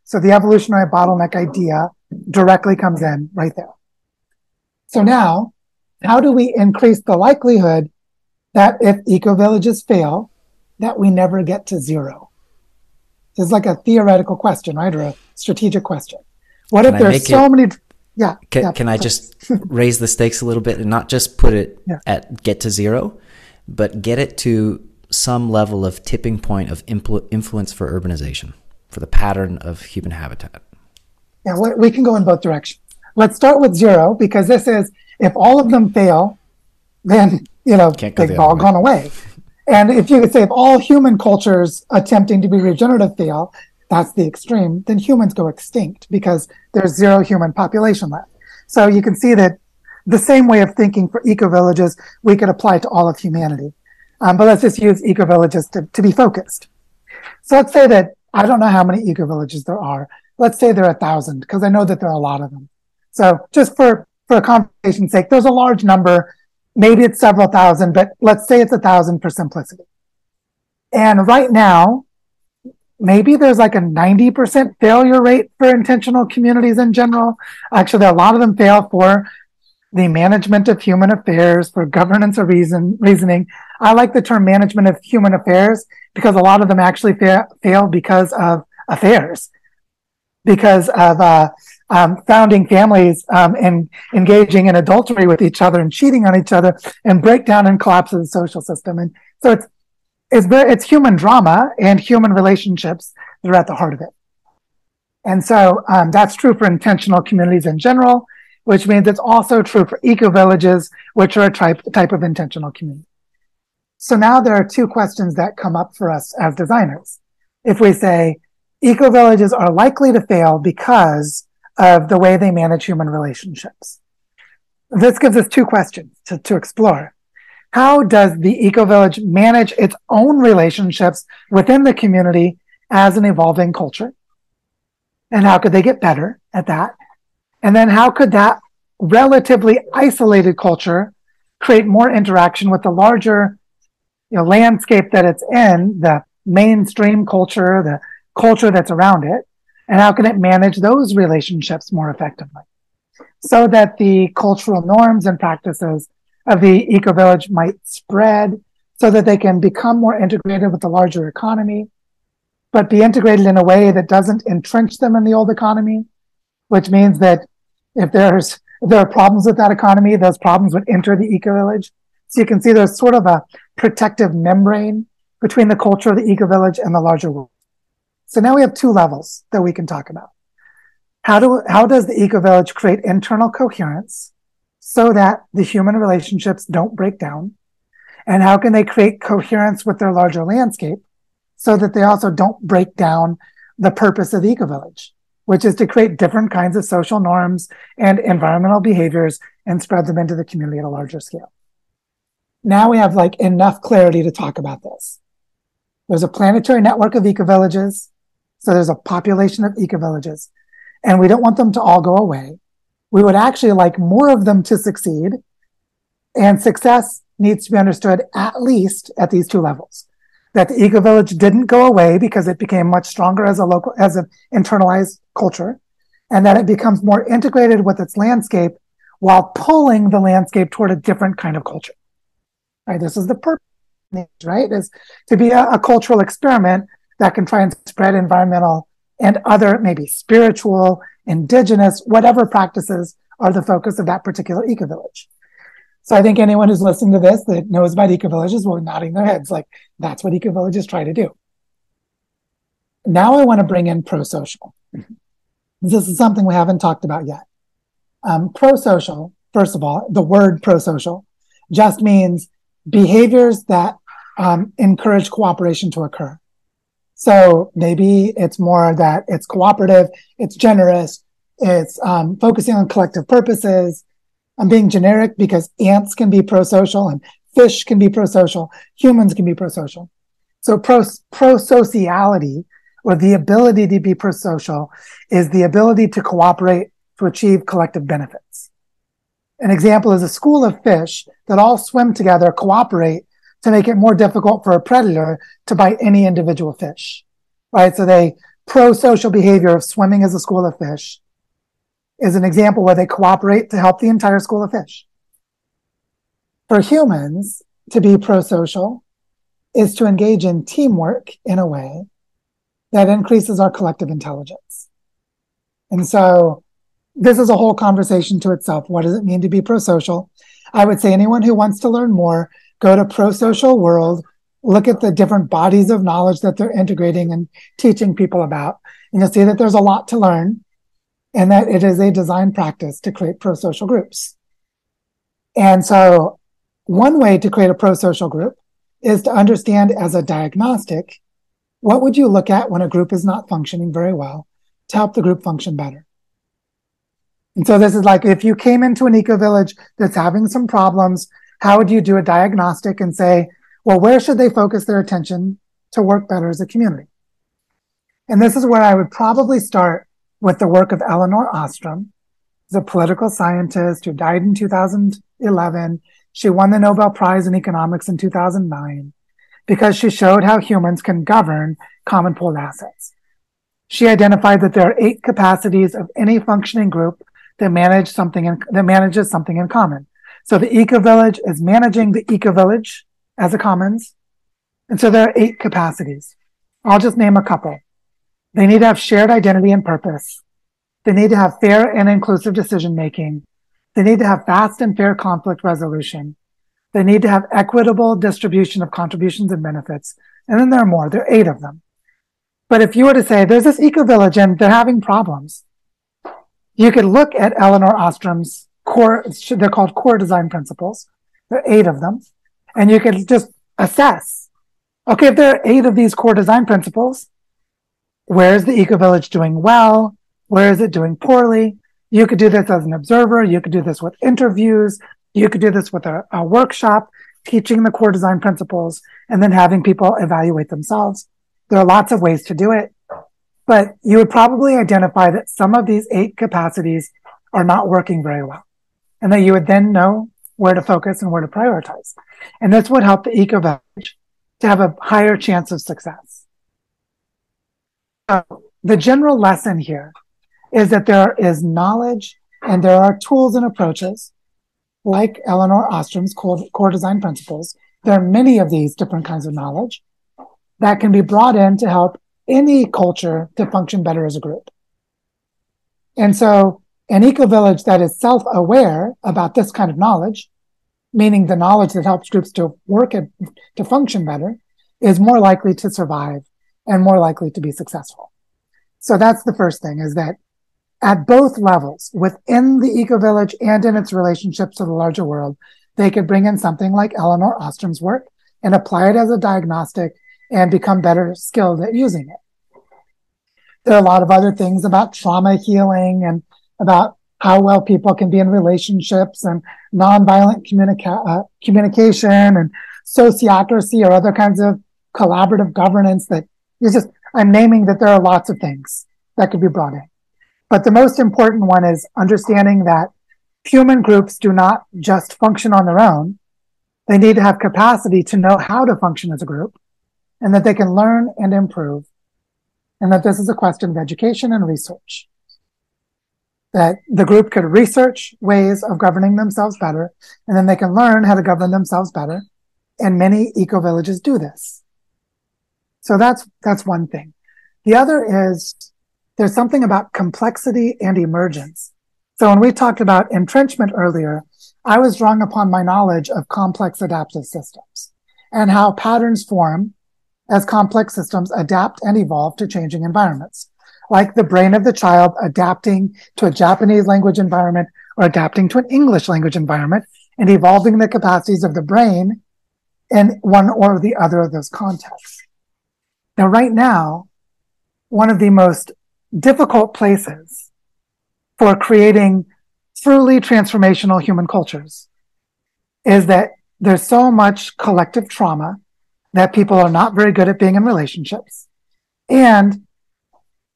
So the evolutionary bottleneck idea directly comes in right there. So now, how do we increase the likelihood that if eco villages fail, that we never get to zero? It's like a theoretical question, right? Or a strategic question. What can if there's so it, many? Yeah. Can, yeah, can I just [laughs] raise the stakes a little bit and not just put it yeah. at get to zero, but get it to some level of tipping point of influ- influence for urbanization? For the pattern of human habitat? Yeah, we can go in both directions. Let's start with zero because this is if all of them fail, then you know they've the all gone away. [laughs] And if you could say if all human cultures attempting to be regenerative fail, that's the extreme, then humans go extinct because there's zero human population left. So you can see that the same way of thinking for eco villages we could apply to all of humanity. Um, but let's just use eco villages to, to be focused. So let's say that I don't know how many eco villages there are. Let's say there are a thousand because I know that there are a lot of them. So just for, for conversation's sake, there's a large number. Maybe it's several thousand, but let's say it's a thousand for simplicity. And right now, maybe there's like a 90% failure rate for intentional communities in general. Actually, a lot of them fail for the management of human affairs, for governance or reason, reasoning. I like the term management of human affairs because a lot of them actually fa- fail because of affairs, because of uh, um, founding families um, and engaging in adultery with each other and cheating on each other and breakdown and collapse of the social system. And so it's it's very, it's human drama and human relationships that are at the heart of it. And so um, that's true for intentional communities in general, which means it's also true for eco villages, which are a type, type of intentional community. So now there are two questions that come up for us as designers. If we say eco villages are likely to fail because of the way they manage human relationships. This gives us two questions to, to explore. How does the eco village manage its own relationships within the community as an evolving culture? And how could they get better at that? And then how could that relatively isolated culture create more interaction with the larger you know, landscape that it's in, the mainstream culture, the culture that's around it, and how can it manage those relationships more effectively so that the cultural norms and practices of the eco village might spread so that they can become more integrated with the larger economy, but be integrated in a way that doesn't entrench them in the old economy, which means that if there's if there are problems with that economy, those problems would enter the eco village. So you can see there's sort of a protective membrane between the culture of the eco village and the larger world. So now we have two levels that we can talk about. How do, how does the eco village create internal coherence so that the human relationships don't break down? And how can they create coherence with their larger landscape so that they also don't break down the purpose of the eco village, which is to create different kinds of social norms and environmental behaviors and spread them into the community at a larger scale. Now we have like enough clarity to talk about this. There's a planetary network of eco villages. So there's a population of eco villages and we don't want them to all go away. We would actually like more of them to succeed and success needs to be understood at least at these two levels. That the eco village didn't go away because it became much stronger as a local, as an internalized culture and that it becomes more integrated with its landscape while pulling the landscape toward a different kind of culture. Right. This is the purpose, right? Is to be a, a cultural experiment that can try and spread environmental and other maybe spiritual, indigenous, whatever practices are the focus of that particular eco village. So I think anyone who's listening to this that knows about eco villages will be nodding their heads like that's what eco villages try to do. Now I want to bring in pro-social. This is something we haven't talked about yet. Um, pro-social, first of all, the word pro-social just means behaviors that um, encourage cooperation to occur. So maybe it's more that it's cooperative, it's generous, it's um, focusing on collective purposes. I'm being generic because ants can be pro-social and fish can be pro-social, humans can be pro-social. So pro pro-sociality or the ability to be pro-social is the ability to cooperate to achieve collective benefits. An example is a school of fish that all swim together, cooperate to make it more difficult for a predator to bite any individual fish, right? So they pro-social behavior of swimming as a school of fish is an example where they cooperate to help the entire school of fish. For humans to be pro-social is to engage in teamwork in a way that increases our collective intelligence. And so this is a whole conversation to itself. What does it mean to be pro-social? I would say anyone who wants to learn more go to Prosocial World, look at the different bodies of knowledge that they're integrating and teaching people about. And you'll see that there's a lot to learn and that it is a design practice to create pro social groups. And so one way to create a pro social group is to understand as a diagnostic, what would you look at when a group is not functioning very well to help the group function better? And so this is like if you came into an eco village that's having some problems, how would you do a diagnostic and say, well, where should they focus their attention to work better as a community? And this is where I would probably start with the work of Elinor Ostrom, who's a political scientist who died in 2011. She won the Nobel Prize in Economics in 2009 because she showed how humans can govern common pooled assets. She identified that there are eight capacities of any functioning group that manage something in, that manages something in common. So the eco village is managing the eco village as a commons. And so there are eight capacities. I'll just name a couple. They need to have shared identity and purpose. They need to have fair and inclusive decision making. They need to have fast and fair conflict resolution. They need to have equitable distribution of contributions and benefits. And then there are more. There are eight of them. But if you were to say there's this eco village and they're having problems, you could look at Elinor Ostrom's core, they're called core design principles. There are eight of them. And you could just assess, okay, if there are eight of these core design principles, where is the eco village doing well? Where is it doing poorly? You could do this as an observer. You could do this with interviews. You could do this with a, a workshop, teaching the core design principles and then having people evaluate themselves. There are lots of ways to do it, but you would probably identify that some of these eight capacities are not working very well and that you would then know where to focus and where to prioritize. And this would help the eco village to have a higher chance of success. So the general lesson here is that there is knowledge and there are tools and approaches like Elinor Ostrom's core, core design principles. There are many of these different kinds of knowledge that can be brought in to help any culture to function better as a group. And so an eco village that is self aware about this kind of knowledge, meaning the knowledge that helps groups to work and to function better, is more likely to survive and more likely to be successful. So that's the first thing is that at both levels within the eco village and in its relationships to the larger world, they could bring in something like Elinor Ostrom's work and apply it as a diagnostic and become better skilled at using it. There are a lot of other things about trauma healing and about how well people can be in relationships and nonviolent communica- uh, communication and sociocracy or other kinds of collaborative governance that you just, I'm naming that there are lots of things that could be brought in. But the most important one is understanding that human groups do not just function on their own. They need to have capacity to know how to function as a group and that they can learn and improve. And that this is a question of education and research. That the group could research ways of governing themselves better, and then they can learn how to govern themselves better. And many eco villages do this. So that's, that's one thing. The other is there's something about complexity and emergence. So when we talked about entrenchment earlier, I was drawing upon my knowledge of complex adaptive systems and how patterns form as complex systems adapt and evolve to changing environments, like the brain of the child adapting to a Japanese language environment or adapting to an English language environment and evolving the capacities of the brain in one or the other of those contexts. Now, right now, one of the most difficult places for creating truly transformational human cultures is that there's so much collective trauma that people are not very good at being in relationships. And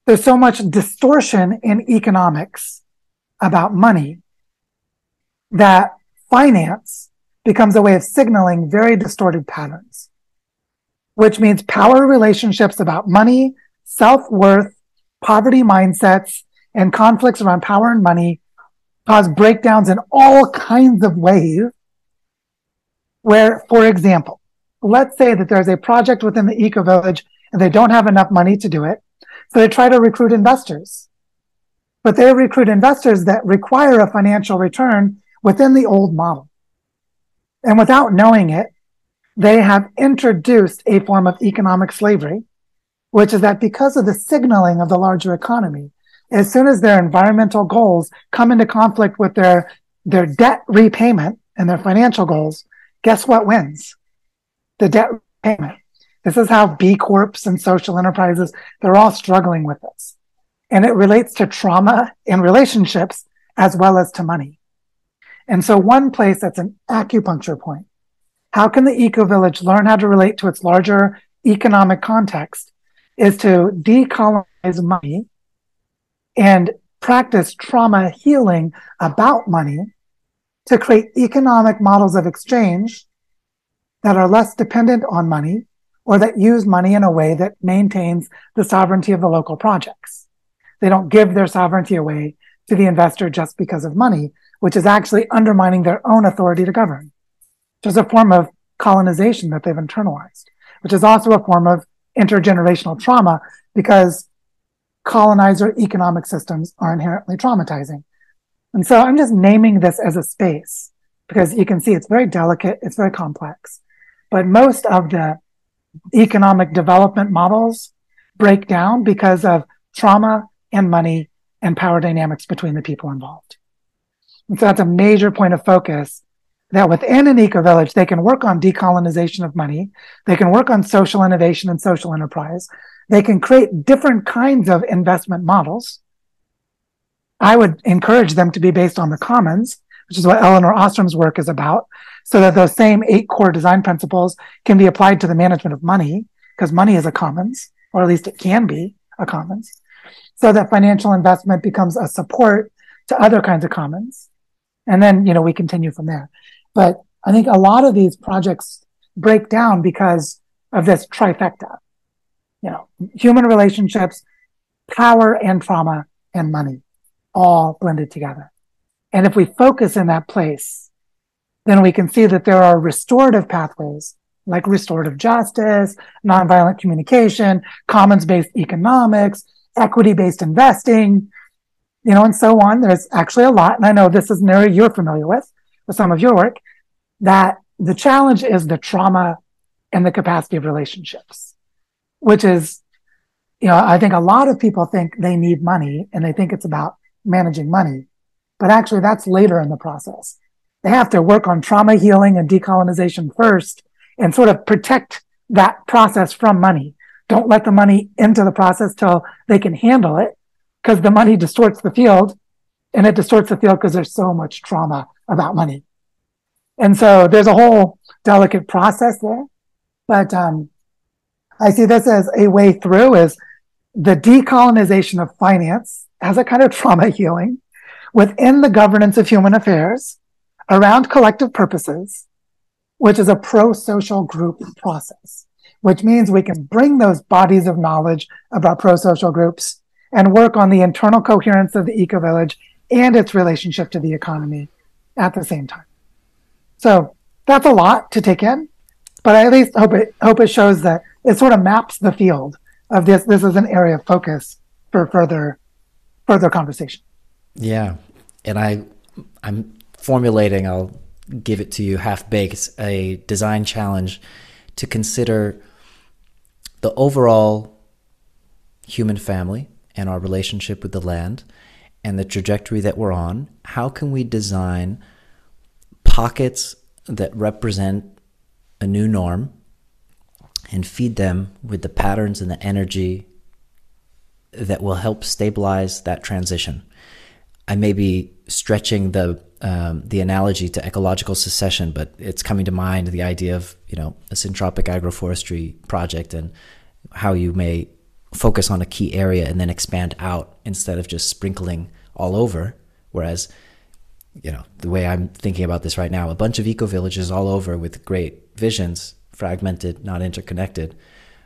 there's so much distortion in economics about money that finance becomes a way of signaling very distorted patterns, which means power relationships about money, self worth, poverty mindsets, and conflicts around power and money cause breakdowns in all kinds of ways. Where, for example, let's say that there's a project within the eco village and they don't have enough money to do it. So they try to recruit investors, but they recruit investors that require a financial return within the old model. And without knowing it, they have introduced a form of economic slavery, which is that because of the signaling of the larger economy, as soon as their environmental goals come into conflict with their, their debt repayment and their financial goals, guess what wins? The debt payment. This is how B Corps and social enterprises, they're all struggling with this. And it relates to trauma in relationships as well as to money. And so one place that's an acupuncture point. How can the eco village learn how to relate to its larger economic context is to decolonize money and practice trauma healing about money to create economic models of exchange that are less dependent on money or that use money in a way that maintains the sovereignty of the local projects. They don't give their sovereignty away to the investor just because of money, which is actually undermining their own authority to govern, is a form of colonization that they've internalized, which is also a form of intergenerational trauma because colonizer economic systems are inherently traumatizing. And so I'm just naming this as a space because you can see it's very delicate, it's very complex. But most of the economic development models break down because of trauma and money and power dynamics between the people involved. And so that's a major point of focus that within an eco village, they can work on decolonization of money. They can work on social innovation and social enterprise. They can create different kinds of investment models. I would encourage them to be based on the commons, which is what Elinor Ostrom's work is about, so that those same eight core design principles can be applied to the management of money, because money is a commons, or at least it can be a commons, so that financial investment becomes a support to other kinds of commons. And then, you know, we continue from there. But I think a lot of these projects break down because of this trifecta, you know, human relationships, power and trauma and money all blended together. And if we focus in that place, then we can see that there are restorative pathways like restorative justice, nonviolent communication, commons based economics, equity based investing, you know, and so on. There's actually a lot. And I know this is an area you're familiar with, with some of your work, that the challenge is the trauma and the capacity of relationships, which is, you know, I think a lot of people think they need money and they think it's about managing money, but actually that's later in the process. They have to work on trauma healing and decolonization first and sort of protect that process from money. Don't let the money into the process till they can handle it because the money distorts the field and it distorts the field because there's so much trauma about money. And so there's a whole delicate process there. But um, I see this as a way through is the decolonization of finance as a kind of trauma healing within the governance of human affairs around collective purposes, which is a pro-social group process, which means we can bring those bodies of knowledge about pro-social groups and work on the internal coherence of the eco-village and its relationship to the economy at the same time. So that's a lot to take in, but I at least hope it hope it shows that it sort of maps the field of this. This is an area of focus for further further conversation. Yeah, and I I'm formulating. I'll give it to you half baked. A design challenge to consider the overall human family and our relationship with the land and the trajectory that we're on. How can we design pockets that represent a new norm and feed them with the patterns and the energy that will help stabilize that transition. I may be stretching the um, the analogy to ecological succession, but it's coming to mind the idea of you know a syntropic agroforestry project and how you may focus on a key area and then expand out instead of just sprinkling all over. Whereas you know, the way I'm thinking about this right now, a bunch of eco villages all over with great visions, fragmented, not interconnected.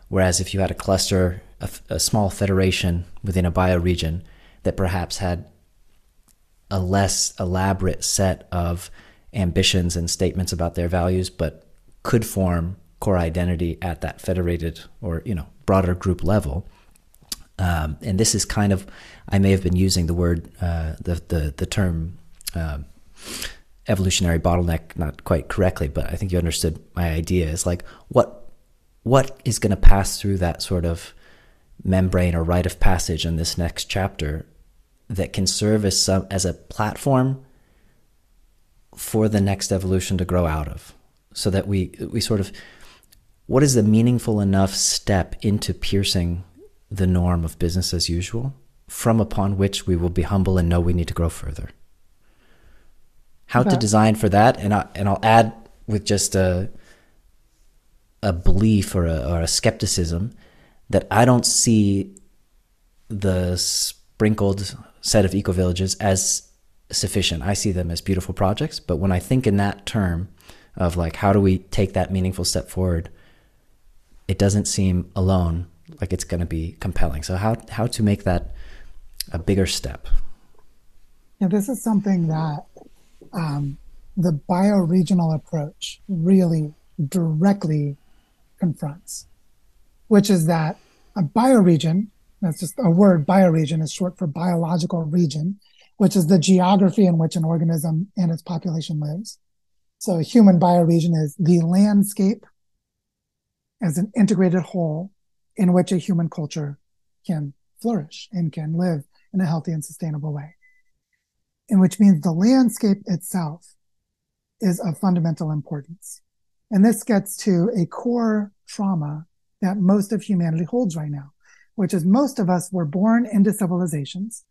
Whereas if you had a cluster, a, a small federation within a bioregion that perhaps had a less elaborate set of ambitions and statements about their values, but could form core identity at that federated or you know broader group level. Um, and this is kind of, I may have been using the word, uh, the the the term um, evolutionary bottleneck not quite correctly, but I think you understood my idea. Is like what what is going to pass through that sort of membrane or rite of passage in this next chapter that can serve as some as a platform for the next evolution to grow out of, so that we we sort of what is the meaningful enough step into piercing the norm of business as usual, from upon which we will be humble and know we need to grow further how okay. to design for that, and I, and I'll add with just a a belief or a, or a skepticism that I don't see the sprinkled set of eco villages as sufficient. I see them as beautiful projects, but when I think in that term of like how do we take that meaningful step forward, it doesn't seem alone like it's going to be compelling. So how how to make that a bigger step? Yeah, this is something that um, the bioregional approach really directly confronts, which is that a bioregion, that's just a word, bioregion is short for biological region, which is the geography in which an organism and its population lives. So a human bioregion is the landscape as an integrated whole in which a human culture can flourish and can live in a healthy and sustainable way. And which means the landscape itself is of fundamental importance. And this gets to a core trauma that most of humanity holds right now, which is most of us were born into civilizations,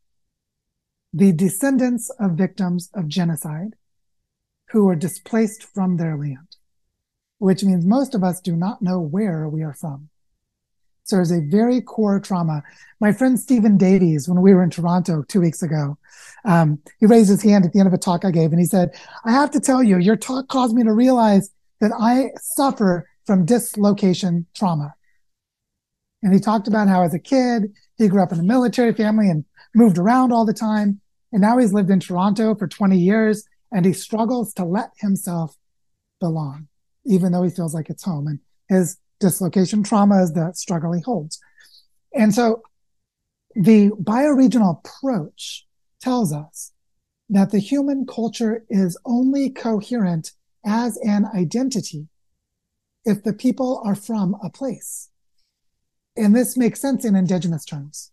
the descendants of victims of genocide who were displaced from their land, which means most of us do not know where we are from. So there's a very core trauma. My friend Stephen Davies, when we were in Toronto two weeks ago, um, he raised his hand at the end of a talk I gave and he said, I have to tell you, your talk caused me to realize that I suffer from dislocation trauma. And he talked about how as a kid, he grew up in a military family and moved around all the time. And now he's lived in Toronto for 20 years and he struggles to let himself belong, even though he feels like it's home. And his dislocation trauma is the struggle he holds. And so the bioregional approach tells us that the human culture is only coherent as an identity if the people are from a place. And this makes sense in indigenous terms.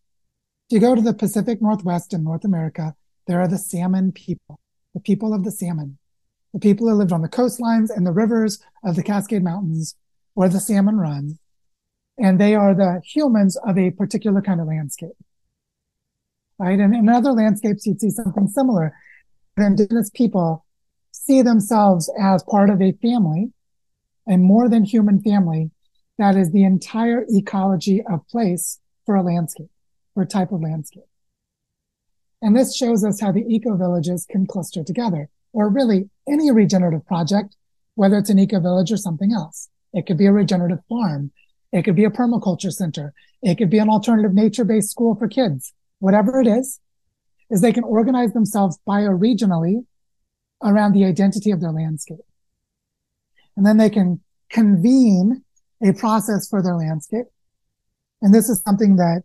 If you go to the Pacific Northwest in North America, there are the salmon people, the people of the salmon, the people who lived on the coastlines and the rivers of the Cascade Mountains where the salmon run. And they are the humans of a particular kind of landscape. Right. And in other landscapes, you'd see something similar. The indigenous people see themselves as part of a family, a more than human family that is the entire ecology of place for a landscape, for a type of landscape. And this shows us how the eco villages can cluster together, or really any regenerative project, whether it's an eco village or something else. It could be a regenerative farm. It could be a permaculture center. It could be an alternative nature based school for kids. Whatever it is, is they can organize themselves bioregionally around the identity of their landscape. And then they can convene a process for their landscape. And this is something that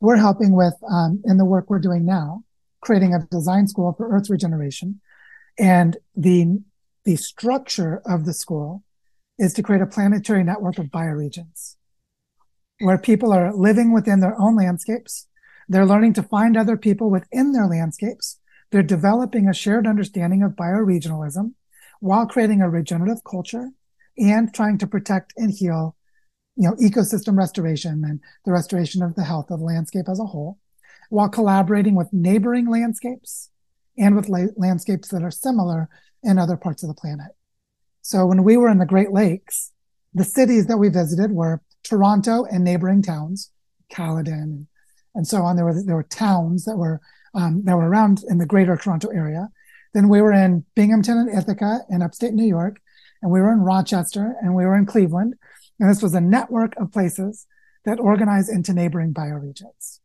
we're helping with um, in the work we're doing now, creating a design school for earth regeneration. And the, the structure of the school is to create a planetary network of bioregions where people are living within their own landscapes. They're learning to find other people within their landscapes. They're developing a shared understanding of bioregionalism while creating a regenerative culture and trying to protect and heal, you know, ecosystem restoration and the restoration of the health of the landscape as a whole, while collaborating with neighboring landscapes and with la- landscapes that are similar in other parts of the planet. So when we were in the Great Lakes, the cities that we visited were Toronto and neighboring towns, Caledon and, so on. There were there were towns that were um, that were around in the greater Toronto area. Then we were in Binghamton and Ithaca in upstate New York, and we were in Rochester and we were in Cleveland. And this was a network of places that organized into neighboring bioregions.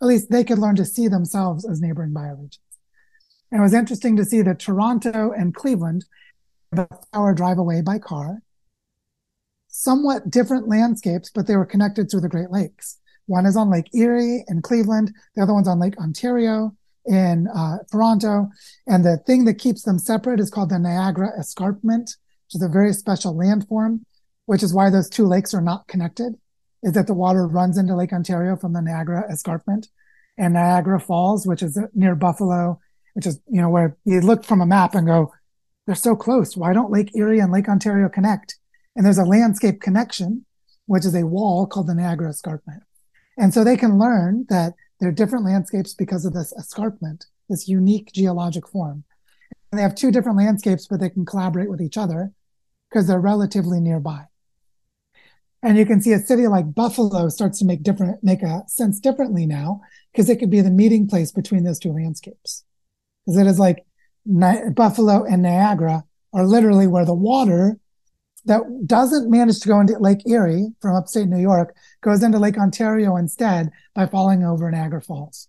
At least they could learn to see themselves as neighboring bioregions. And it was interesting to see that Toronto and Cleveland about hour drive away by car. Somewhat different landscapes, but they were connected through the Great Lakes. One is on Lake Erie in Cleveland. The other one's on Lake Ontario in uh, Toronto. And the thing that keeps them separate is called the Niagara Escarpment, which is a very special landform, which is why those two lakes are not connected, is that the water runs into Lake Ontario from the Niagara Escarpment. And Niagara Falls, which is near Buffalo, which is, you know, where you look from a map and go, they're so close. Why don't Lake Erie and Lake Ontario connect? And there's a landscape connection, which is a wall called the Niagara Escarpment. And so they can learn that there are different landscapes because of this escarpment, this unique geologic form. And they have two different landscapes, but they can collaborate with each other because they're relatively nearby. And you can see a city like Buffalo starts to make different, make a sense differently now because it could be the meeting place between those two landscapes. Because it is like Ni- Buffalo and Niagara are literally where the water that doesn't manage to go into Lake Erie from upstate New York goes into Lake Ontario instead by falling over Niagara Falls.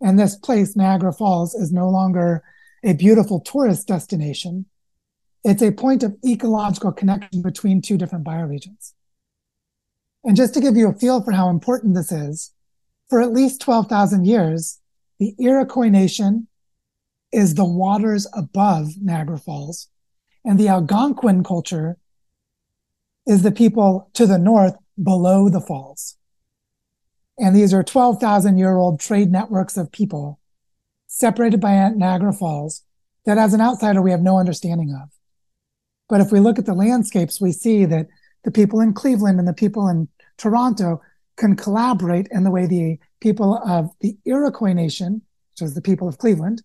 And this place, Niagara Falls, is no longer a beautiful tourist destination. It's a point of ecological connection between two different bioregions. And just to give you a feel for how important this is, for at least 12,000 years, the Iroquois Nation is the waters above Niagara Falls And the Algonquin culture is the people to the north below the falls. And these are 12,000 year old trade networks of people separated by Niagara Falls that as an outsider, we have no understanding of. But if we look at the landscapes, we see that the people in Cleveland and the people in Toronto can collaborate in the way the people of the Iroquois Nation, which is the people of Cleveland,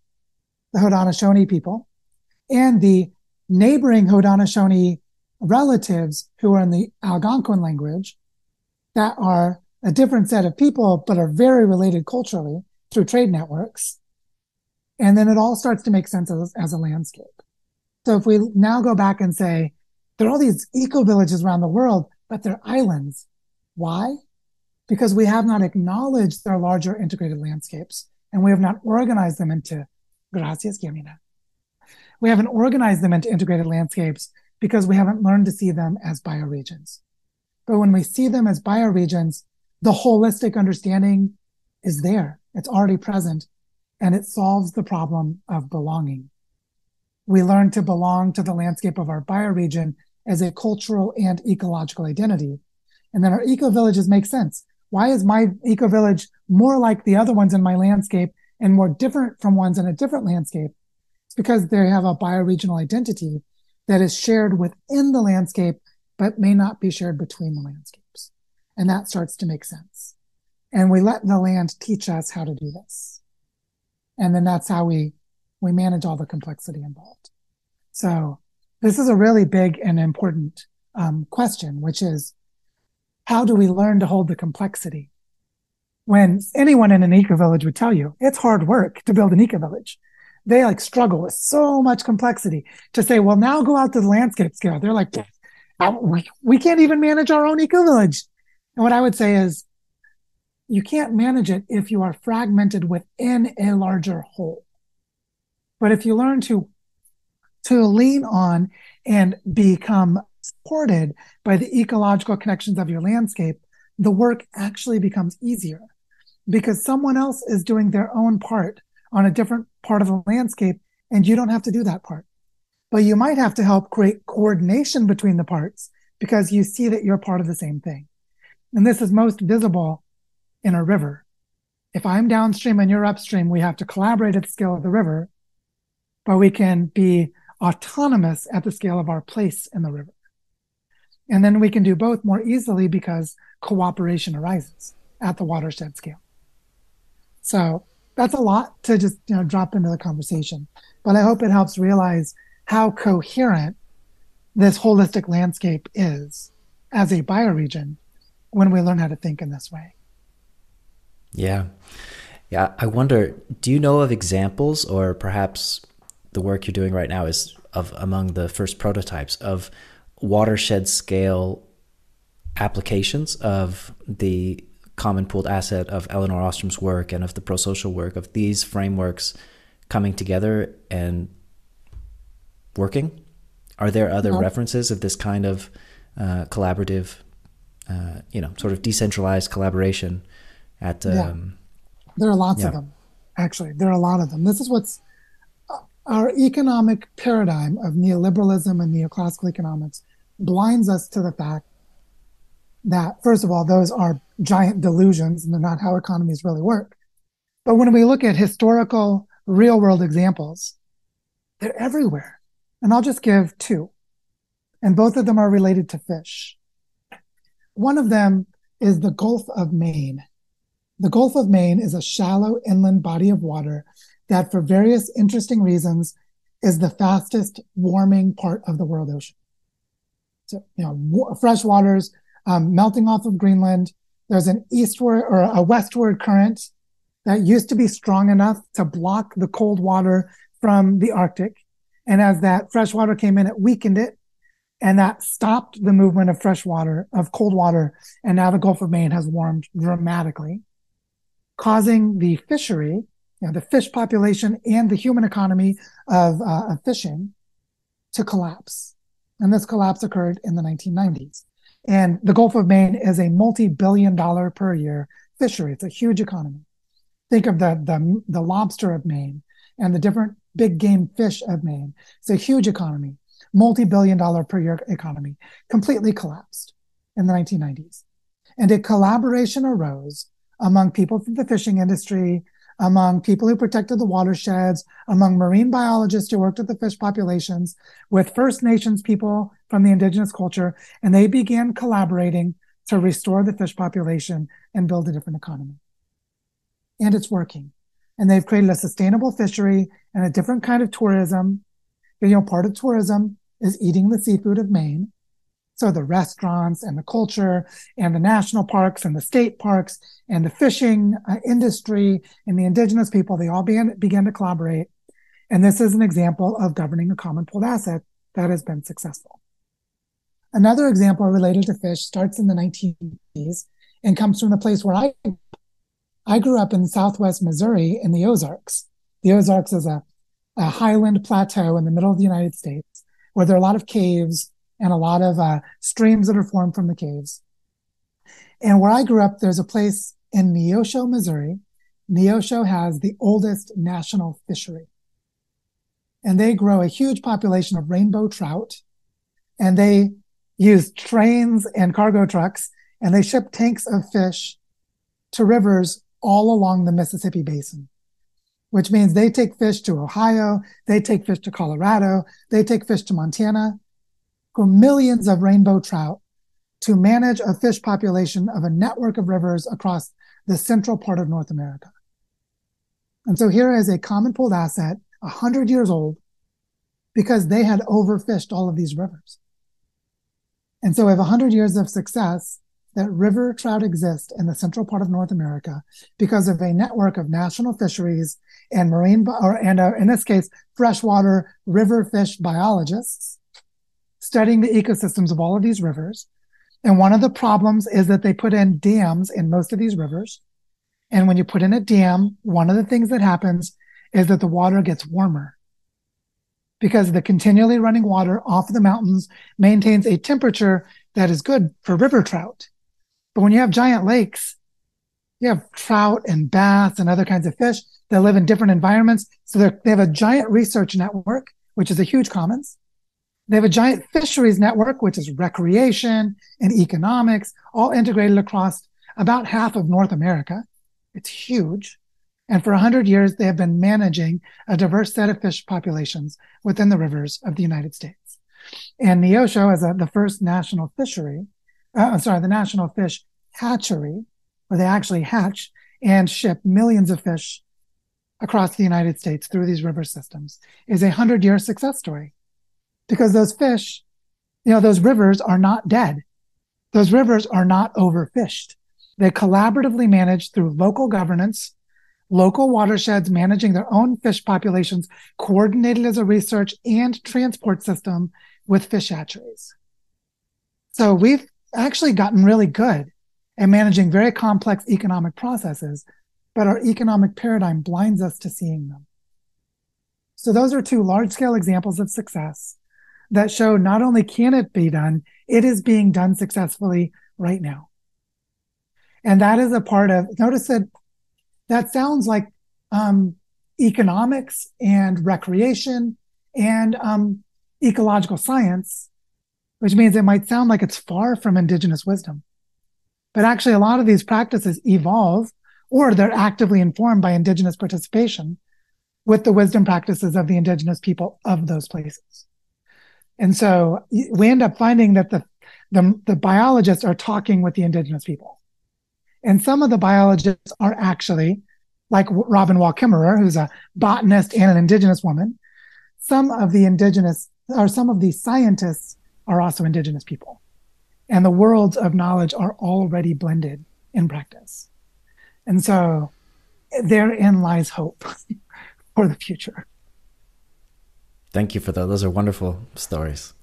the Haudenosaunee people, and the neighboring Haudenosaunee relatives who are in the Algonquin language that are a different set of people, but are very related culturally through trade networks. And then it all starts to make sense as, as a landscape. So if we now go back and say, there are all these eco villages around the world, but they're islands. Why? Because we have not acknowledged their larger integrated landscapes and we have not organized them into, gracias, Guillermina. We haven't organized them into integrated landscapes because we haven't learned to see them as bioregions. But when we see them as bioregions, the holistic understanding is there. It's already present and it solves the problem of belonging. We learn to belong to the landscape of our bioregion as a cultural and ecological identity. And then our eco villages make sense. Why is my eco village more like the other ones in my landscape and more different from ones in a different landscape? It's because they have a bioregional identity that is shared within the landscape, but may not be shared between the landscapes. And that starts to make sense. And we let the land teach us how to do this. And then that's how we, we manage all the complexity involved. So this is a really big and important um, question, which is how do we learn to hold the complexity? When anyone in an eco village would tell you it's hard work to build an eco village. They like struggle with so much complexity to say, well, now go out to the landscape scale. They're like, we can't even manage our own eco village. And what I would say is you can't manage it if you are fragmented within a larger whole. But if you learn to, to lean on and become supported by the ecological connections of your landscape, the work actually becomes easier because someone else is doing their own part on a different part of the landscape and you don't have to do that part. But you might have to help create coordination between the parts because you see that you're part of the same thing. And this is most visible in a river. If I'm downstream and you're upstream, we have to collaborate at the scale of the river, but we can be autonomous at the scale of our place in the river. And then we can do both more easily because cooperation arises at the watershed scale. So that's a lot to just you know drop into the conversation. But I hope it helps realize how coherent this holistic landscape is as a bioregion when we learn how to think in this way. Yeah. Yeah. I wonder, do you know of examples or perhaps the work you're doing right now is of among the first prototypes of watershed scale applications of the common pooled asset of Elinor Ostrom's work and of the pro-social work of these frameworks coming together and working? Are there other yeah. references of this kind of uh, collaborative uh, you know, sort of decentralized collaboration at. Um, yeah. There are lots yeah. of them, actually. There are a lot of them. This is what's uh, our economic paradigm of neoliberalism and neoclassical economics blinds us to the fact that, first of all, those are giant delusions and they're not how economies really work. But when we look at historical, real world examples, they're everywhere. And I'll just give two. And both of them are related to fish. One of them is the Gulf of Maine. The Gulf of Maine is a shallow inland body of water that, for various interesting reasons, is the fastest warming part of the world ocean. So, you know, fresh waters um, melting off of Greenland. There's an eastward or a westward current that used to be strong enough to block the cold water from the Arctic. And as that fresh water came in, it weakened it and that stopped the movement of fresh water, of cold water. And now the Gulf of Maine has warmed dramatically, causing the fishery, you know, the fish population and the human economy of, uh, of fishing to collapse. And this collapse occurred in the 1990s. And the Gulf of Maine is a multi-billion dollar per year fishery. It's a huge economy. Think of the, the, the lobster of Maine and the different big game fish of Maine. It's a huge economy multi billion dollar per year economy, completely collapsed in the 1990s. And a collaboration arose among people from the fishing industry, among people who protected the watersheds, among marine biologists who worked with the fish populations, with First Nations people from the indigenous culture, and they began collaborating to restore the fish population and build a different economy. And it's working. And they've created a sustainable fishery and a different kind of tourism. You know, part of tourism is eating the seafood of Maine. So the restaurants and the culture and the national parks and the state parks and the fishing uh, industry and the indigenous people, they all began, began to collaborate. And this is an example of governing a common pooled asset that has been successful. Another example related to fish starts in the 1980s and comes from the place where I I grew up in southwest Missouri in the Ozarks. The Ozarks is a, a highland plateau in the middle of the United States where there are a lot of caves and a lot of uh, streams that are formed from the caves. And where I grew up, there's a place in Neosho, Missouri. Neosho has the oldest national fishery. And they grow a huge population of rainbow trout. And they use trains and cargo trucks and they ship tanks of fish to rivers all along the Mississippi basin, which means they take fish to Ohio, they take fish to Colorado, they take fish to Montana, grow millions of rainbow trout to manage a fish population of a network of rivers across the central part of North America. And so here is a common pooled asset, 100 years old, because they had overfished all of these rivers. And so we have 100 years of success that river trout exist in the central part of North America because of a network of national fisheries and marine, or, and uh, in this case, freshwater river fish biologists studying the ecosystems of all of these rivers. And one of the problems is that they put in dams in most of these rivers. And when you put in a dam, one of the things that happens is that the water gets warmer because the continually running water off the mountains maintains a temperature that is good for river trout. But when you have giant lakes, you have trout and bass and other kinds of fish that live in different environments. So they have a giant research network, which is a huge commons. They have a giant fisheries network, which is recreation and economics, all integrated across about half of North America. It's huge. And for 100 years, they have been managing a diverse set of fish populations within the rivers of the United States. And Neosho, as a, the first national fishery, uh, I'm sorry, the national fish hatchery, where they actually hatch and ship millions of fish across the United States through these river systems, is a 100 year success story. Because those fish, you know, those rivers are not dead. Those rivers are not overfished. They collaboratively manage through local governance local watersheds managing their own fish populations, coordinated as a research and transport system with fish hatcheries. So we've actually gotten really good at managing very complex economic processes, but our economic paradigm blinds us to seeing them. So those are two large scale examples of success that show not only can it be done, it is being done successfully right now. And that is a part of, notice that that sounds like um, economics and recreation and um, ecological science, which means it might sound like it's far from indigenous wisdom. But actually, a lot of these practices evolve or they're actively informed by indigenous participation with the wisdom practices of the indigenous people of those places. And so we end up finding that the, the, the biologists are talking with the indigenous people. And some of the biologists are actually, like Robin Wall Kimmerer, who's a botanist and an indigenous woman. Some of the indigenous or some of the scientists are also indigenous people. And the worlds of knowledge are already blended in practice. And so therein lies hope [laughs] for the future. Thank you for that. Those are wonderful stories.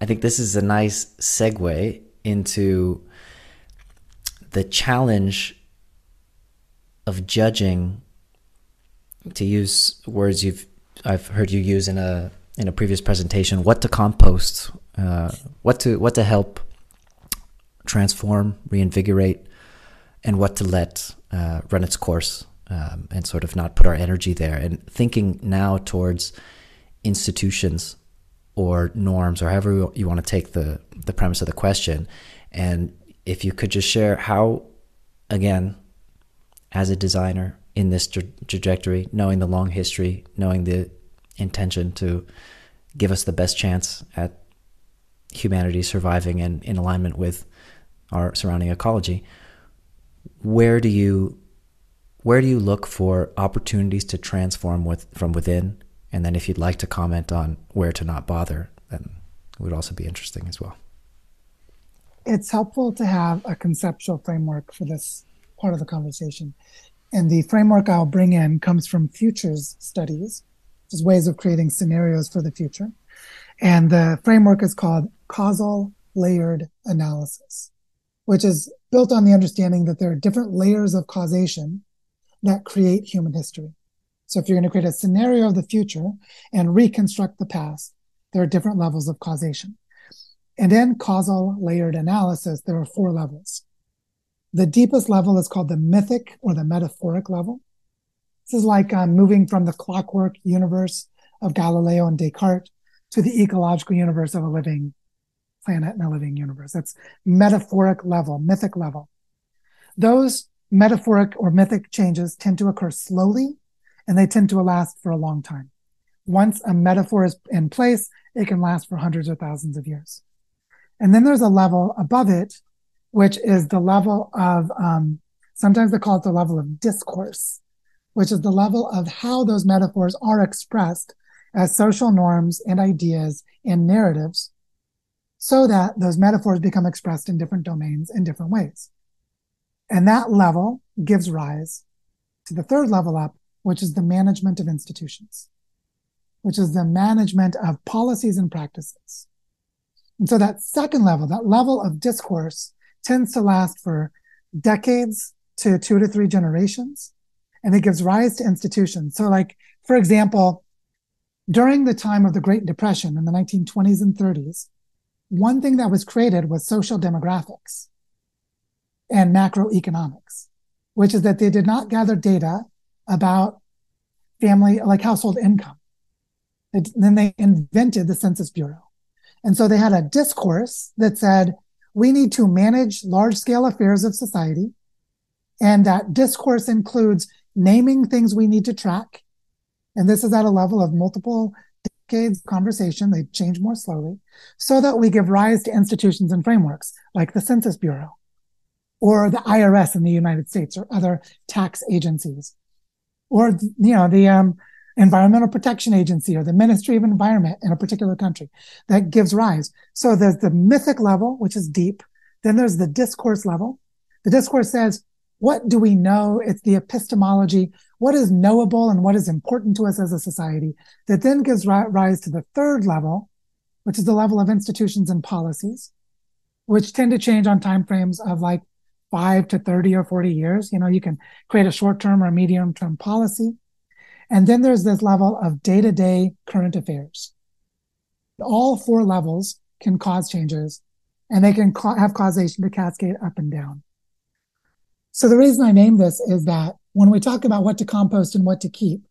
I think this is a nice segue into the challenge of judging to use words you've I've heard you use in a in a previous presentation what to compost uh, what to what to help transform reinvigorate and what to let uh, run its course um, and sort of not put our energy there. And thinking now towards institutions or norms or however you want to take the the premise of the question. And if you could just share how again as a designer in this tra- trajectory knowing the long history knowing the intention to give us the best chance at humanity surviving and in alignment with our surrounding ecology where do you where do you look for opportunities to transform with from within and then if you'd like to comment on where to not bother, then it would also be interesting as well. It's helpful to have a conceptual framework for this part of the conversation. And the framework I'll bring in comes from futures studies, which is ways of creating scenarios for the future. And the framework is called causal layered analysis, which is built on the understanding that there are different layers of causation that create human history. So if you're going to create a scenario of the future and reconstruct the past, there are different levels of causation. And in causal layered analysis, there are four levels. The deepest level is called the mythic or the metaphoric level. This is like um, moving from the clockwork universe of Galileo and Descartes to the ecological universe of a living planet and a living universe. That's metaphoric level, mythic level. Those metaphoric or mythic changes tend to occur slowly and they tend to last for a long time. Once a metaphor is in place, it can last for hundreds or thousands of years. And then there's a level above it, which is the level of, um, sometimes they call it the level of discourse, which is the level of how those metaphors are expressed as social norms and ideas and narratives so that those metaphors become expressed in different domains in different ways. And that level gives rise to the third level up, which is the management of institutions, which is the management of policies and practices. And so that second level, that level of discourse tends to last for decades to two to three generations, and it gives rise to institutions. So like, for example, during the time of the Great Depression in the 1920s and 30s, one thing that was created was social demographics and macroeconomics, which is that they did not gather data about family, like household income. It, then they invented the Census Bureau. And so they had a discourse that said, we need to manage large scale affairs of society. And that discourse includes naming things we need to track. And this is at a level of multiple decades conversation. They change more slowly so that we give rise to institutions and frameworks like the Census Bureau or the IRS in the United States or other tax agencies or you know the um, Environmental Protection Agency or the Ministry of Environment in a particular country that gives rise. So there's the mythic level, which is deep. Then there's the discourse level. The discourse says, what do we know? It's the epistemology. What is knowable and what is important to us as a society that then gives rise to the third level, which is the level of institutions and policies, which tend to change on timeframes of like five to 30 or 40 years. You know, you can create a short term or medium term policy. And then there's this level of day to day current affairs. All four levels can cause changes and they can ca- have causation to cascade up and down. So the reason I name this is that when we talk about what to compost and what to keep,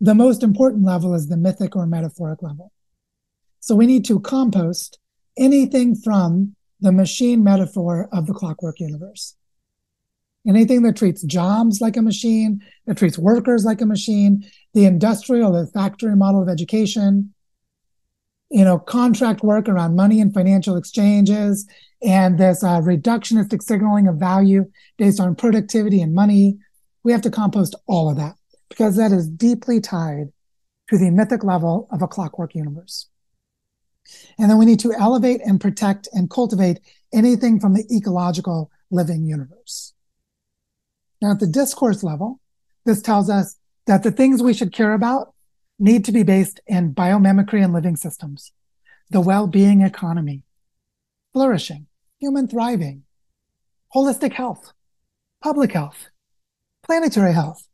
the most important level is the mythic or metaphoric level. So we need to compost anything from the machine metaphor of the clockwork universe. Anything that treats jobs like a machine, that treats workers like a machine, the industrial, the factory model of education, you know, contract work around money and financial exchanges, and this uh, reductionistic signaling of value based on productivity and money. We have to compost all of that because that is deeply tied to the mythic level of a clockwork universe. And then we need to elevate and protect and cultivate anything from the ecological living universe. Now, at the discourse level, this tells us that the things we should care about need to be based in biomimicry and living systems, the well-being economy, flourishing, human thriving, holistic health, public health, planetary health.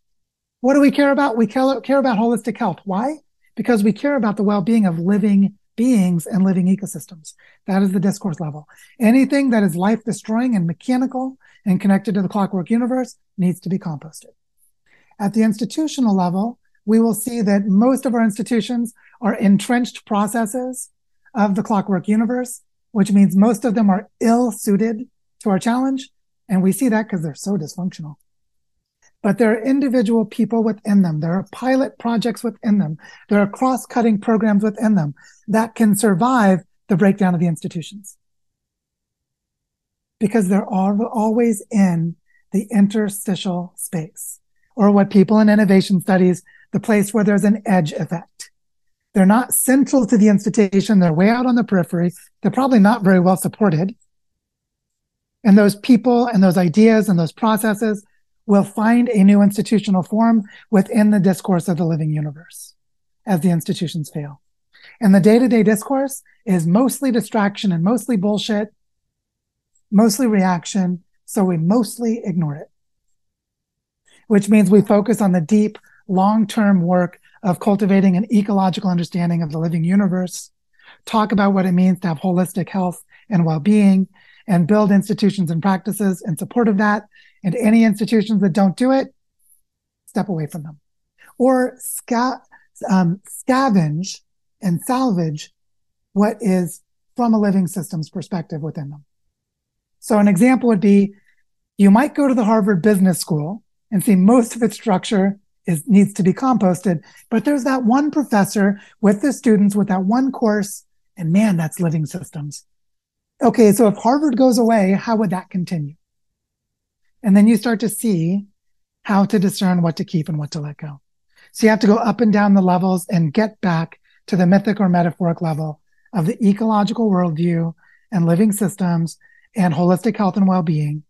What do we care about? We care, about holistic health. Why? Because we care about the well-being of living beings and living ecosystems. That is the discourse level. Anything that is life destroying and mechanical and connected to the clockwork universe needs to be composted. At the institutional level, we will see that most of our institutions are entrenched processes of the clockwork universe, which means most of them are ill suited to our challenge. And we see that because they're so dysfunctional. But there are individual people within them. There are pilot projects within them. There are cross cutting programs within them that can survive the breakdown of the institutions. Because they're all, always in the interstitial space, or what people in innovation studies, the place where there's an edge effect. They're not central to the institution. They're way out on the periphery. They're probably not very well supported. And those people and those ideas and those processes will find a new institutional form within the discourse of the living universe as the institutions fail. And the day to day discourse is mostly distraction and mostly bullshit, mostly reaction. So we mostly ignore it, which means we focus on the deep, long term work of cultivating an ecological understanding of the living universe, talk about what it means to have holistic health and well being, and build institutions and practices in support of that. And any institutions that don't do it, step away from them or sca- um, scavenge and salvage what is from a living systems perspective within them. So an example would be you might go to the Harvard Business School and see most of its structure is needs to be composted, but there's that one professor with the students with that one course, and man, that's living systems. Okay, so if Harvard goes away, how would that continue? And then you start to see how to discern what to keep and what to let go. So you have to go up and down the levels and get back to the mythic or metaphoric level of the ecological worldview and living systems and holistic health and well-being.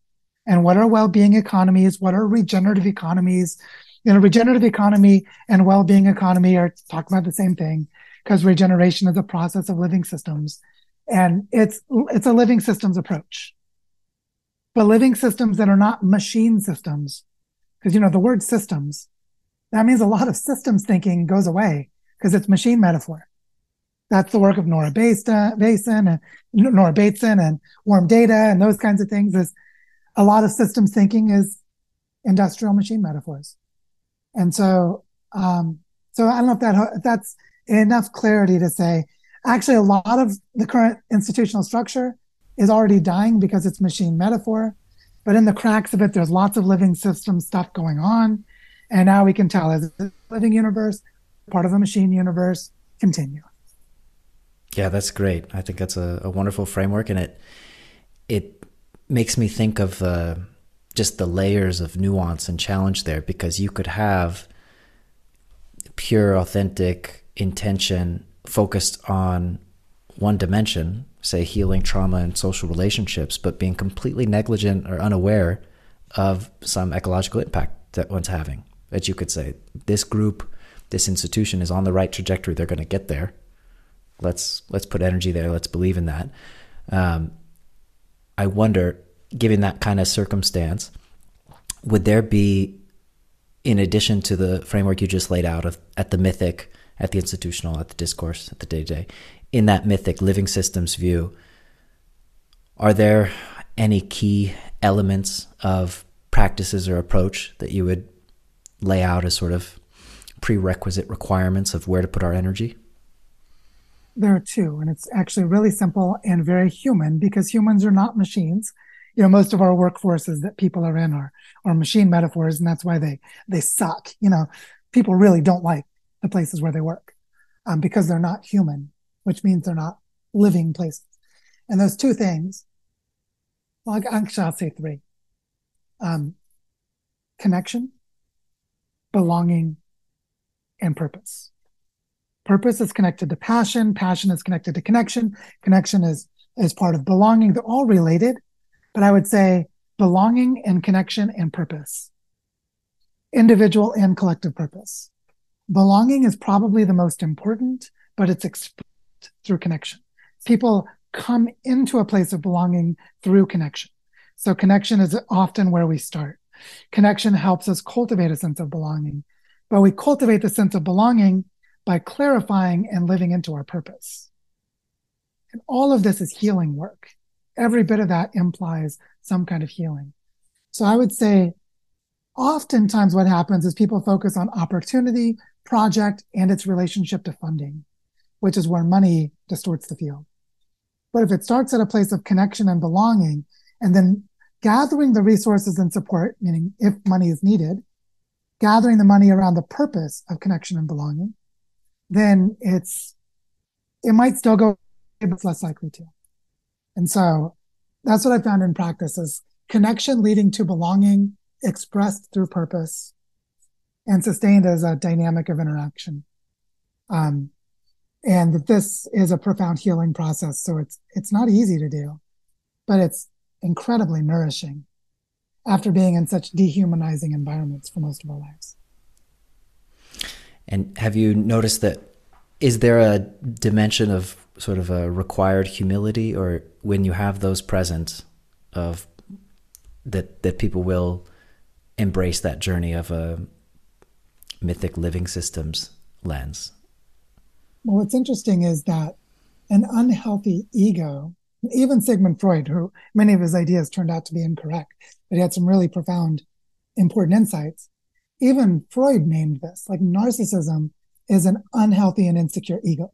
And what are well-being economies? What are regenerative economies? You know regenerative economy and well-being economy are talking about the same thing because regeneration is a process of living systems. And it's it's a living systems approach but living systems that are not machine systems because you know the word systems that means a lot of systems thinking goes away because it's machine metaphor that's the work of Nora Bateson and Nora Bateson and Warm Data and those kinds of things. Is a lot of systems thinking is industrial machine metaphors, and so um, so I don't know if that if that's enough clarity to say actually a lot of the current institutional structure is already dying because it's machine metaphor, but in the cracks of it, there's lots of living system stuff going on, and now we can tell is a living universe part of a machine universe continue. Yeah, that's great. I think that's a, a wonderful framework, and it it makes me think of uh, just the layers of nuance and challenge there, because you could have pure, authentic intention focused on one dimension, say healing trauma and social relationships, but being completely negligent or unaware of some ecological impact that one's having. That you could say, this group, this institution is on the right trajectory, they're going to get there Let's let's put energy there. Let's believe in that. Um, I wonder, given that kind of circumstance, would there be, in addition to the framework you just laid out of at the mythic, at the institutional, at the discourse, at the day to day, in that mythic living systems view, are there any key elements of practices or approach that you would lay out as sort of prerequisite requirements of where to put our energy? there are two, and it's actually really simple and very human because humans are not machines. You know, most of our workforces that people are in are are machine metaphors, and that's why they they suck. You know, people really don't like the places where they work um, because they're not human, which means they're not living places. And those two things, well, actually, I'll say three: um, connection, belonging, and purpose. Purpose is connected to passion. Passion is connected to connection. Connection is, is part of belonging. They're all related, but I would say belonging and connection and purpose, individual and collective purpose. Belonging is probably the most important, but it's expressed through connection. People come into a place of belonging through connection. So connection is often where we start. Connection helps us cultivate a sense of belonging, but we cultivate the sense of belonging by clarifying and living into our purpose. And all of this is healing work. Every bit of that implies some kind of healing. So I would say oftentimes what happens is people focus on opportunity, project, and its relationship to funding, which is where money distorts the field. But if it starts at a place of connection and belonging, and then gathering the resources and support, meaning if money is needed, gathering the money around the purpose of connection and belonging, then it's, it might still go, but it's less likely to. And so that's what I found in practice is connection leading to belonging expressed through purpose and sustained as a dynamic of interaction. Um, and that this is a profound healing process. So it's, it's not easy to do, but it's incredibly nourishing after being in such dehumanizing environments for most of our lives. And have you noticed that? Is there a dimension of sort of a required humility, or when you have those present, of that that people will embrace that journey of a mythic living systems lens? Well, what's interesting is that an unhealthy ego, even Sigmund Freud, who many of his ideas turned out to be incorrect, but he had some really profound, important insights. Even Freud named this like narcissism is an unhealthy and insecure ego.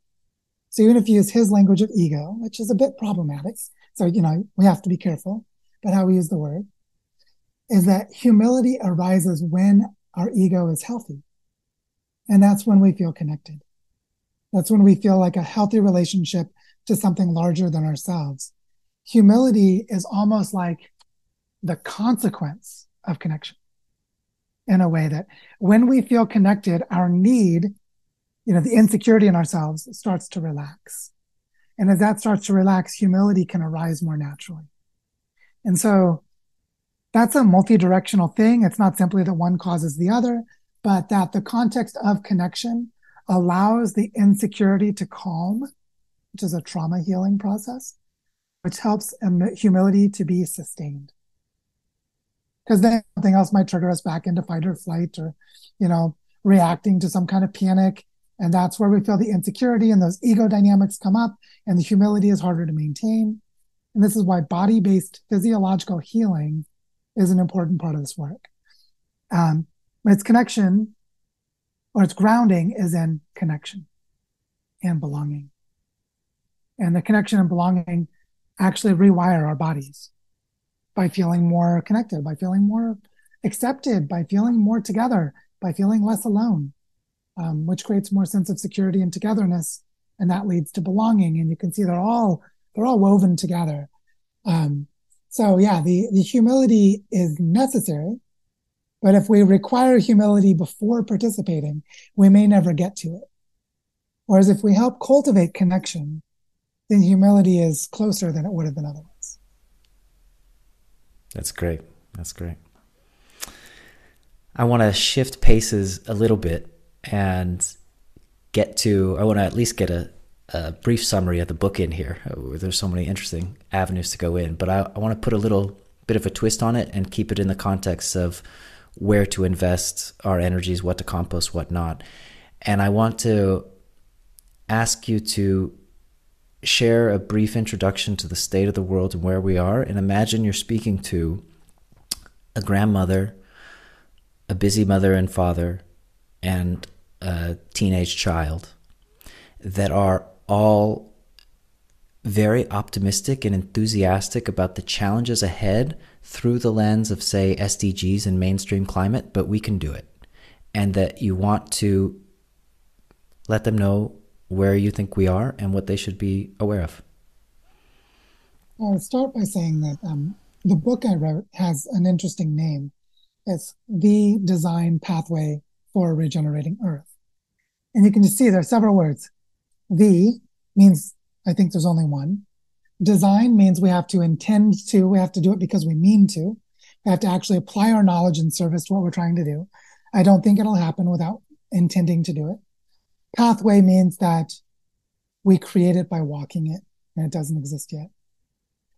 So even if you use his language of ego, which is a bit problematic, so, you know, we have to be careful about how we use the word, is that humility arises when our ego is healthy. And that's when we feel connected. That's when we feel like a healthy relationship to something larger than ourselves. Humility is almost like the consequence of connection in a way that when we feel connected, our need, you know, the insecurity in ourselves starts to relax. And as that starts to relax, humility can arise more naturally. And so that's a multi-directional thing. It's not simply that one causes the other, but that the context of connection allows the insecurity to calm, which is a trauma healing process, which helps humility to be sustained. Because then something else might trigger us back into fight or flight or, you know, reacting to some kind of panic. And that's where we feel the insecurity and those ego dynamics come up and the humility is harder to maintain. And this is why body based physiological healing is an important part of this work. Um, its connection or its grounding is in connection and belonging. And the connection and belonging actually rewire our bodies by feeling more connected, by feeling more accepted, by feeling more together, by feeling less alone, um, which creates more sense of security and togetherness. And that leads to belonging. And you can see they're all, they're all woven together. Um, so yeah, the, the humility is necessary. But if we require humility before participating, we may never get to it. Whereas if we help cultivate connection, then humility is closer than it would have been otherwise. That's great. That's great. I want to shift paces a little bit and get to, I want to at least get a, a brief summary of the book in here. Oh, there's so many interesting avenues to go in, but I, I want to put a little bit of a twist on it and keep it in the context of where to invest our energies, what to compost, what not. And I want to ask you to share a brief introduction to the state of the world and where we are. And imagine you're speaking to a grandmother, a busy mother and father, and a teenage child that are all very optimistic and enthusiastic about the challenges ahead through the lens of, say, SDGs and mainstream climate, but we can do it. And that you want to let them know where you think we are and what they should be aware of. I'll start by saying that um, the book I wrote has an interesting name. It's The Design Pathway for Regenerating Earth. And you can just see there are several words the means I think there's only one. Design means we have to intend to, we have to do it because we mean to. We have to actually apply our knowledge and service to what we're trying to do. I don't think it'll happen without intending to do it. Pathway means that we create it by walking it and it doesn't exist yet.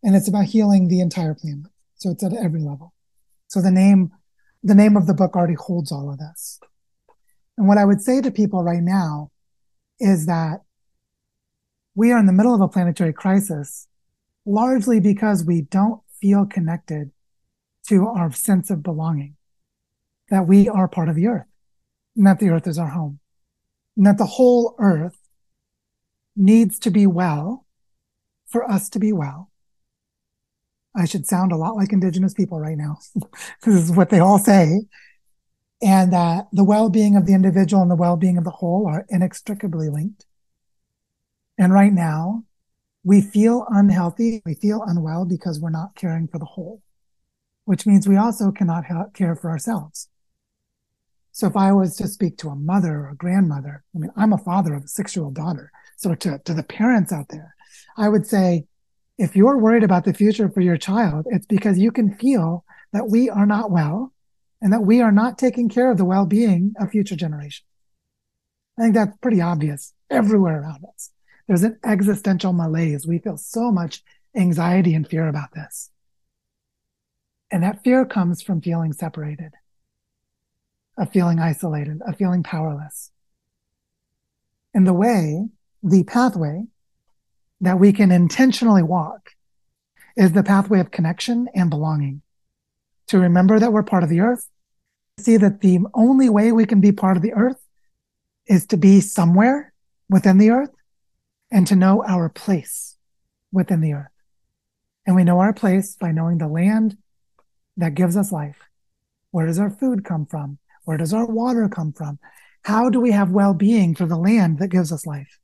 And it's about healing the entire planet. So it's at every level. So the name, the name of the book already holds all of this. And what I would say to people right now is that we are in the middle of a planetary crisis largely because we don't feel connected to our sense of belonging. that we are part of the earth and that the earth is our home and that the whole earth needs to be well for us to be well. I should sound a lot like indigenous people right now. [laughs] this is what they all say. And that the well-being of the individual and the well-being of the whole are inextricably linked. And right now we feel unhealthy. We feel unwell because we're not caring for the whole, which means we also cannot care for ourselves. So if I was to speak to a mother or a grandmother, I mean, I'm a father of a six year old daughter. So to, to the parents out there, I would say, if you're worried about the future for your child, it's because you can feel that we are not well and that we are not taking care of the well being of future generations. I think that's pretty obvious everywhere around us. There's an existential malaise. We feel so much anxiety and fear about this. And that fear comes from feeling separated, of feeling isolated, of feeling powerless. And the way, the pathway that we can intentionally walk is the pathway of connection and belonging. To remember that we're part of the earth, see that the only way we can be part of the earth is to be somewhere within the earth and to know our place within the earth. And we know our place by knowing the land that gives us life. Where does our food come from? Where does our water come from? How do we have well being for the land that gives us life?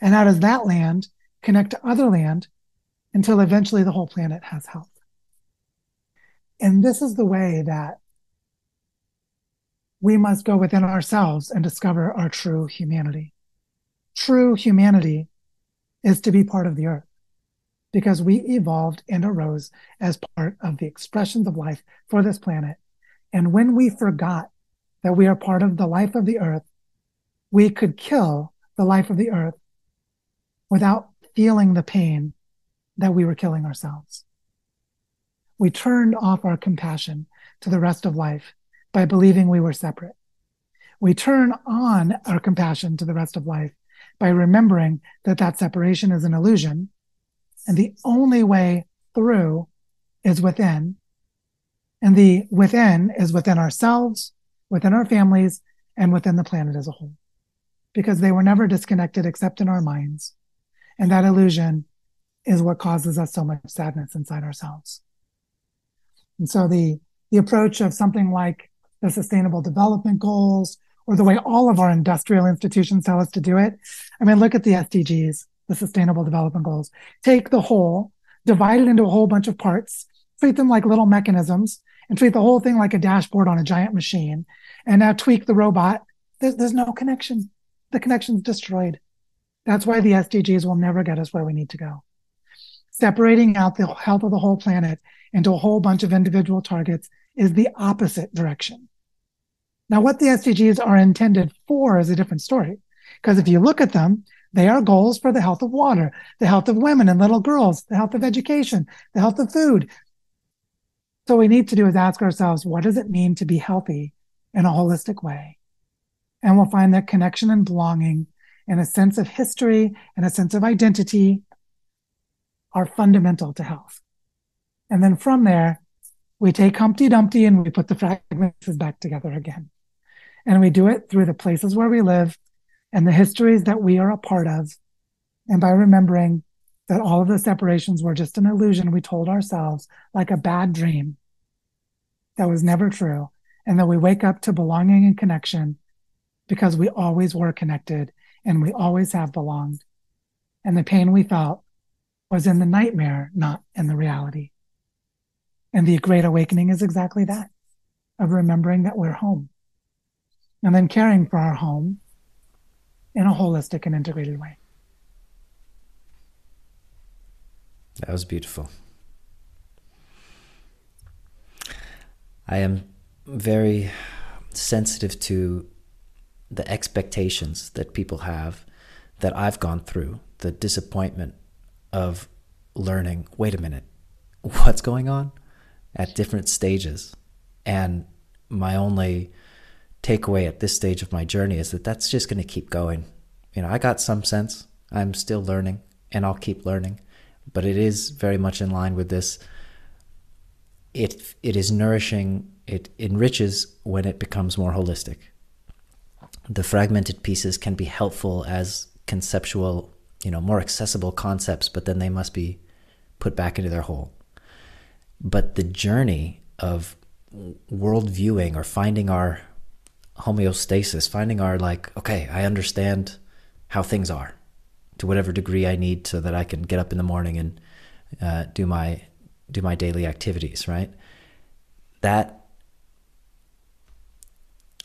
And how does that land connect to other land until eventually the whole planet has health. And this is the way that we must go within ourselves and discover our true humanity. True humanity is to be part of the earth because we evolved and arose as part of the expressions of life for this planet. And when we forgot that we are part of the life of the earth, we could kill the life of the earth without feeling the pain that we were killing ourselves. We turned off our compassion to the rest of life by believing we were separate. We turn on our compassion to the rest of life by remembering that that separation is an illusion and the only way through is within. And the within is within ourselves, within our families, and within the planet as a whole. Because they were never disconnected except in our minds. And that illusion is what causes us so much sadness inside ourselves. And so the, the approach of something like the sustainable development goals or the way all of our industrial institutions tell us to do it. I mean, look at the SDGs, the sustainable development goals. Take the whole, divide it into a whole bunch of parts, treat them like little mechanisms and treat the whole thing like a dashboard on a giant machine. And now tweak the robot. There's, there's no connection. The connection's destroyed. That's why the SDGs will never get us where we need to go. Separating out the health of the whole planet into a whole bunch of individual targets is the opposite direction. Now, what the SDGs are intended for is a different story. Because if you look at them, they are goals for the health of water, the health of women and little girls, the health of education, the health of food. So we need to do is ask ourselves, what does it mean to be healthy in a holistic way? And we'll find that connection and belonging and a sense of history and a sense of identity are fundamental to health. And then from there, we take Humpty Dumpty and we put the fragments back together again. And we do it through the places where we live and the histories that we are a part of. And by remembering that all of the separations were just an illusion we told ourselves, like a bad dream that was never true. And that we wake up to belonging and connection because we always were connected and we always have belonged. And the pain we felt was in the nightmare, not in the reality. And the great awakening is exactly that of remembering that we're home and then caring for our home in a holistic and integrated way. That was beautiful. I am very sensitive to the expectations that people have that I've gone through, the disappointment of learning, wait a minute, what's going on at different stages. And my only takeaway at this stage of my journey is that that's just going to keep going. You know, I got some sense. I'm still learning and I'll keep learning, but it is very much in line with this. It it is nourishing it enriches when it becomes more holistic. The fragmented pieces can be helpful as conceptual, you know, more accessible concepts, but then they must be put back into their whole. But the journey of world viewing or finding our homeostasis, finding our like, okay, I understand how things are to whatever degree I need so that I can get up in the morning and uh, do my do my daily activities, right? That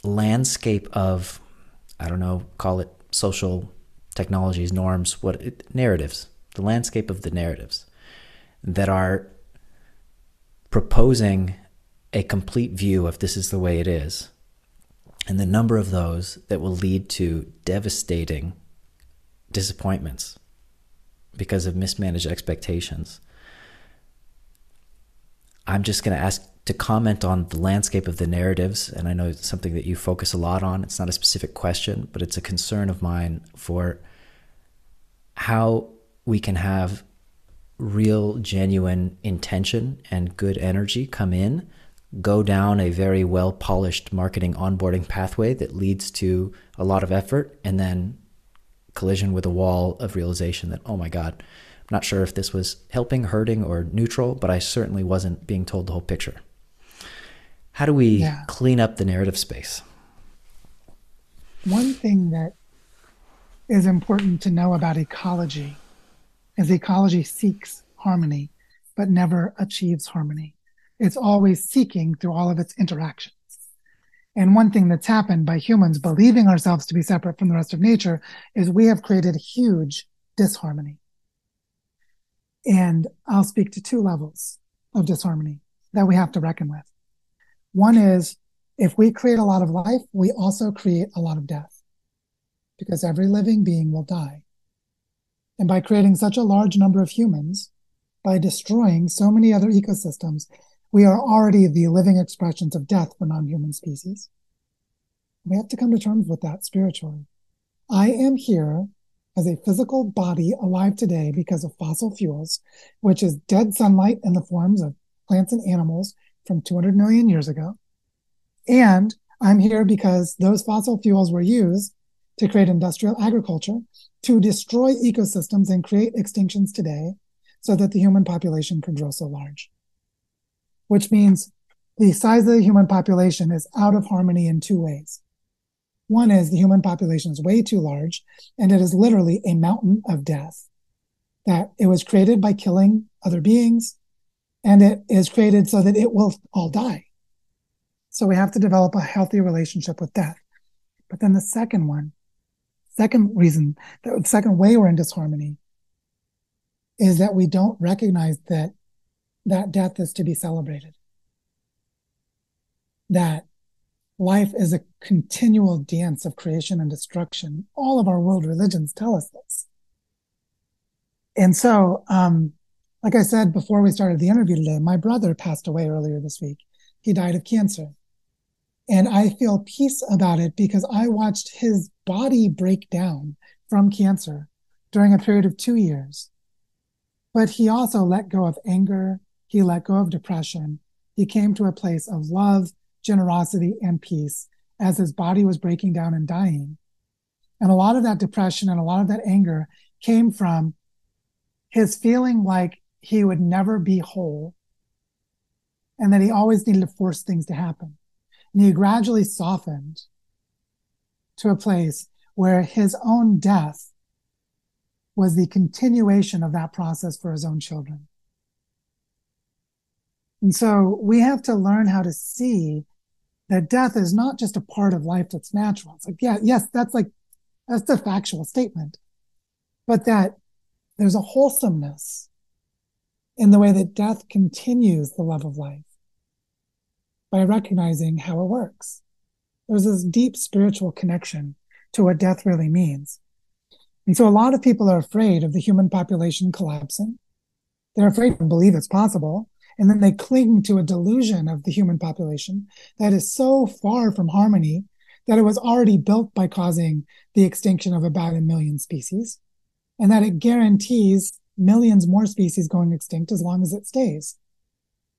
landscape of I don't know, call it social technologies, norms, what it, narratives, the landscape of the narratives that are proposing a complete view of this is the way it is, and the number of those that will lead to devastating disappointments because of mismanaged expectations. I'm just going to ask to comment on the landscape of the narratives, and I know it's something that you focus a lot on. It's not a specific question, but it's a concern of mine for how we can have real, genuine intention and good energy come in, go down a very well polished marketing onboarding pathway that leads to a lot of effort, and then collision with a wall of realization that, oh my God, I'm not sure if this was helping, hurting, or neutral, but I certainly wasn't being told the whole picture. How do we yeah. clean up the narrative space? One thing that is important to know about ecology is ecology seeks harmony, but never achieves harmony. It's always seeking through all of its interactions. And one thing that's happened by humans believing ourselves to be separate from the rest of nature is we have created huge disharmony. And I'll speak to two levels of disharmony that we have to reckon with. One is if we create a lot of life, we also create a lot of death because every living being will die. And by creating such a large number of humans, by destroying so many other ecosystems, we are already the living expressions of death for non-human species. We have to come to terms with that spiritually. I am here as a physical body alive today because of fossil fuels, which is dead sunlight in the forms of plants and animals from 200 million years ago. And I'm here because those fossil fuels were used to create industrial agriculture, to destroy ecosystems and create extinctions today so that the human population could grow so large which means the size of the human population is out of harmony in two ways. One is the human population is way too large, and it is literally a mountain of death. That it was created by killing other beings, and it is created so that it will all die. So we have to develop a healthy relationship with death. But then the second one, second reason, the second way we're in disharmony is that we don't recognize that that death is to be celebrated. That life is a continual dance of creation and destruction. All of our world religions tell us this. And so, um, like I said before we started the interview today, my brother passed away earlier this week. He died of cancer. And I feel peace about it because I watched his body break down from cancer during a period of two years. But he also let go of anger he let go of depression. He came to a place of love, generosity, and peace as his body was breaking down and dying. And a lot of that depression and a lot of that anger came from his feeling like he would never be whole and that he always needed to force things to happen. And he gradually softened to a place where his own death was the continuation of that process for his own children. And so we have to learn how to see that death is not just a part of life that's natural. It's like, yeah, yes, that's like, that's the factual statement, but that there's a wholesomeness in the way that death continues the love of life by recognizing how it works. There's this deep spiritual connection to what death really means. And so a lot of people are afraid of the human population collapsing. They're afraid to believe it's possible and then they cling to a delusion of the human population that is so far from harmony that it was already built by causing the extinction of about a million species, and that it guarantees millions more species going extinct as long as it stays.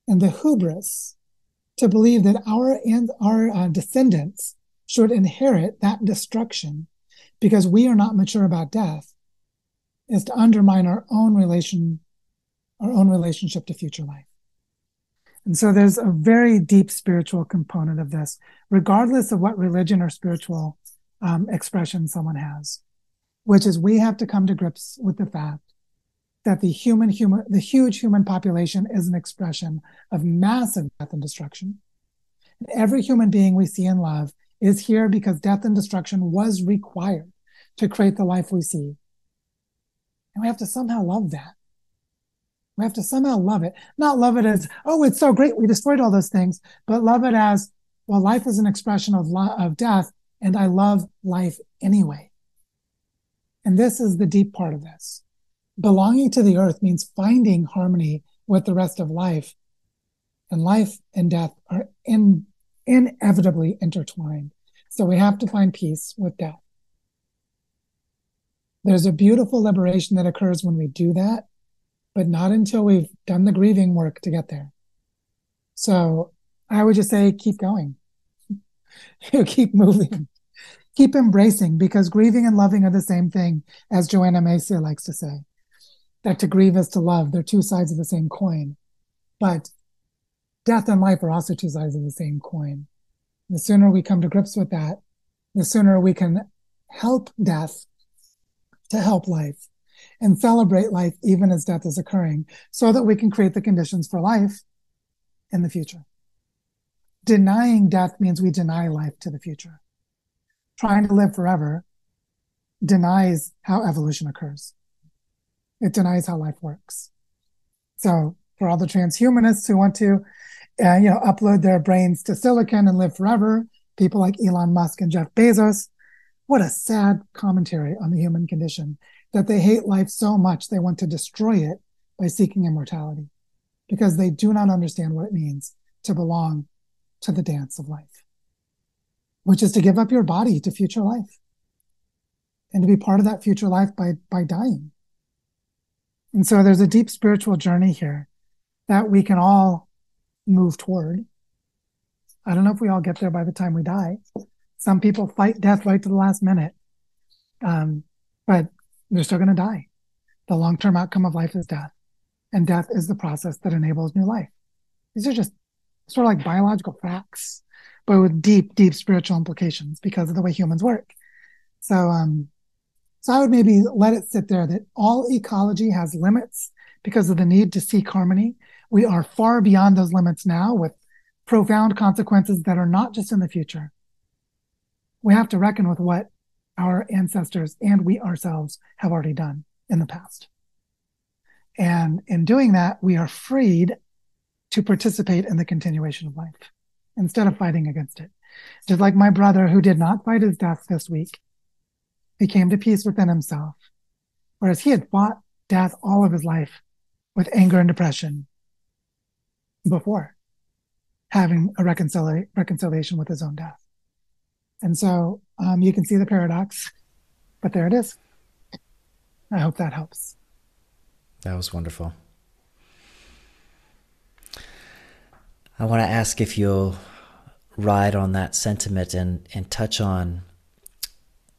And the hubris to believe that our and our uh, descendants should inherit that destruction because we are not mature about death is to undermine our own relation our own relationship to future life and so there's a very deep spiritual component of this regardless of what religion or spiritual um, expression someone has which is we have to come to grips with the fact that the human human the huge human population is an expression of massive death and destruction And every human being we see and love is here because death and destruction was required to create the life we see. And we have to somehow love that. We have to somehow love it. Not love it as, oh, it's so great. We destroyed all those things, but love it as, well, life is an expression of, lo- of death and I love life anyway. And this is the deep part of this. Belonging to the earth means finding harmony with the rest of life. And life and death are in inevitably intertwined. So we have to find peace with death. There's a beautiful liberation that occurs when we do that, but not until we've done the grieving work to get there. So I would just say, keep going. you [laughs] keep moving, keep embracing because grieving and loving are the same thing as Joanna Macy likes to say that to grieve is to love. They're two sides of the same coin, but death and life are also two sides of the same coin. The sooner we come to grips with that, the sooner we can help death to help life and celebrate life even as death is occurring so that we can create the conditions for life in the future. Denying death means we deny life to the future. Trying to live forever denies how evolution occurs. It denies how life works. So for all the transhumanists who want to uh, you know, upload their brains to silicon and live forever. People like Elon Musk and Jeff Bezos. What a sad commentary on the human condition that they hate life so much they want to destroy it by seeking immortality because they do not understand what it means to belong to the dance of life, which is to give up your body to future life and to be part of that future life by, by dying. And so there's a deep spiritual journey here that we can all move toward. I don't know if we all get there by the time we die. Some people fight death right to the last minute. Um, but they're still going to die. The long-term outcome of life is death. And death is the process that enables new life. These are just sort of like biological facts, but with deep, deep spiritual implications because of the way humans work. So, um, so I would maybe let it sit there that all ecology has limits because of the need to seek harmony we are far beyond those limits now with profound consequences that are not just in the future. We have to reckon with what our ancestors and we ourselves have already done in the past. And in doing that, we are freed to participate in the continuation of life instead of fighting against it. Just like my brother who did not fight his death this week, he came to peace within himself. Whereas he had fought death all of his life with anger and depression before having a reconcili- reconciliation with his own death. And so um, you can see the paradox, but there it is. I hope that helps. That was wonderful. I want to ask if you'll ride on that sentiment and, and touch on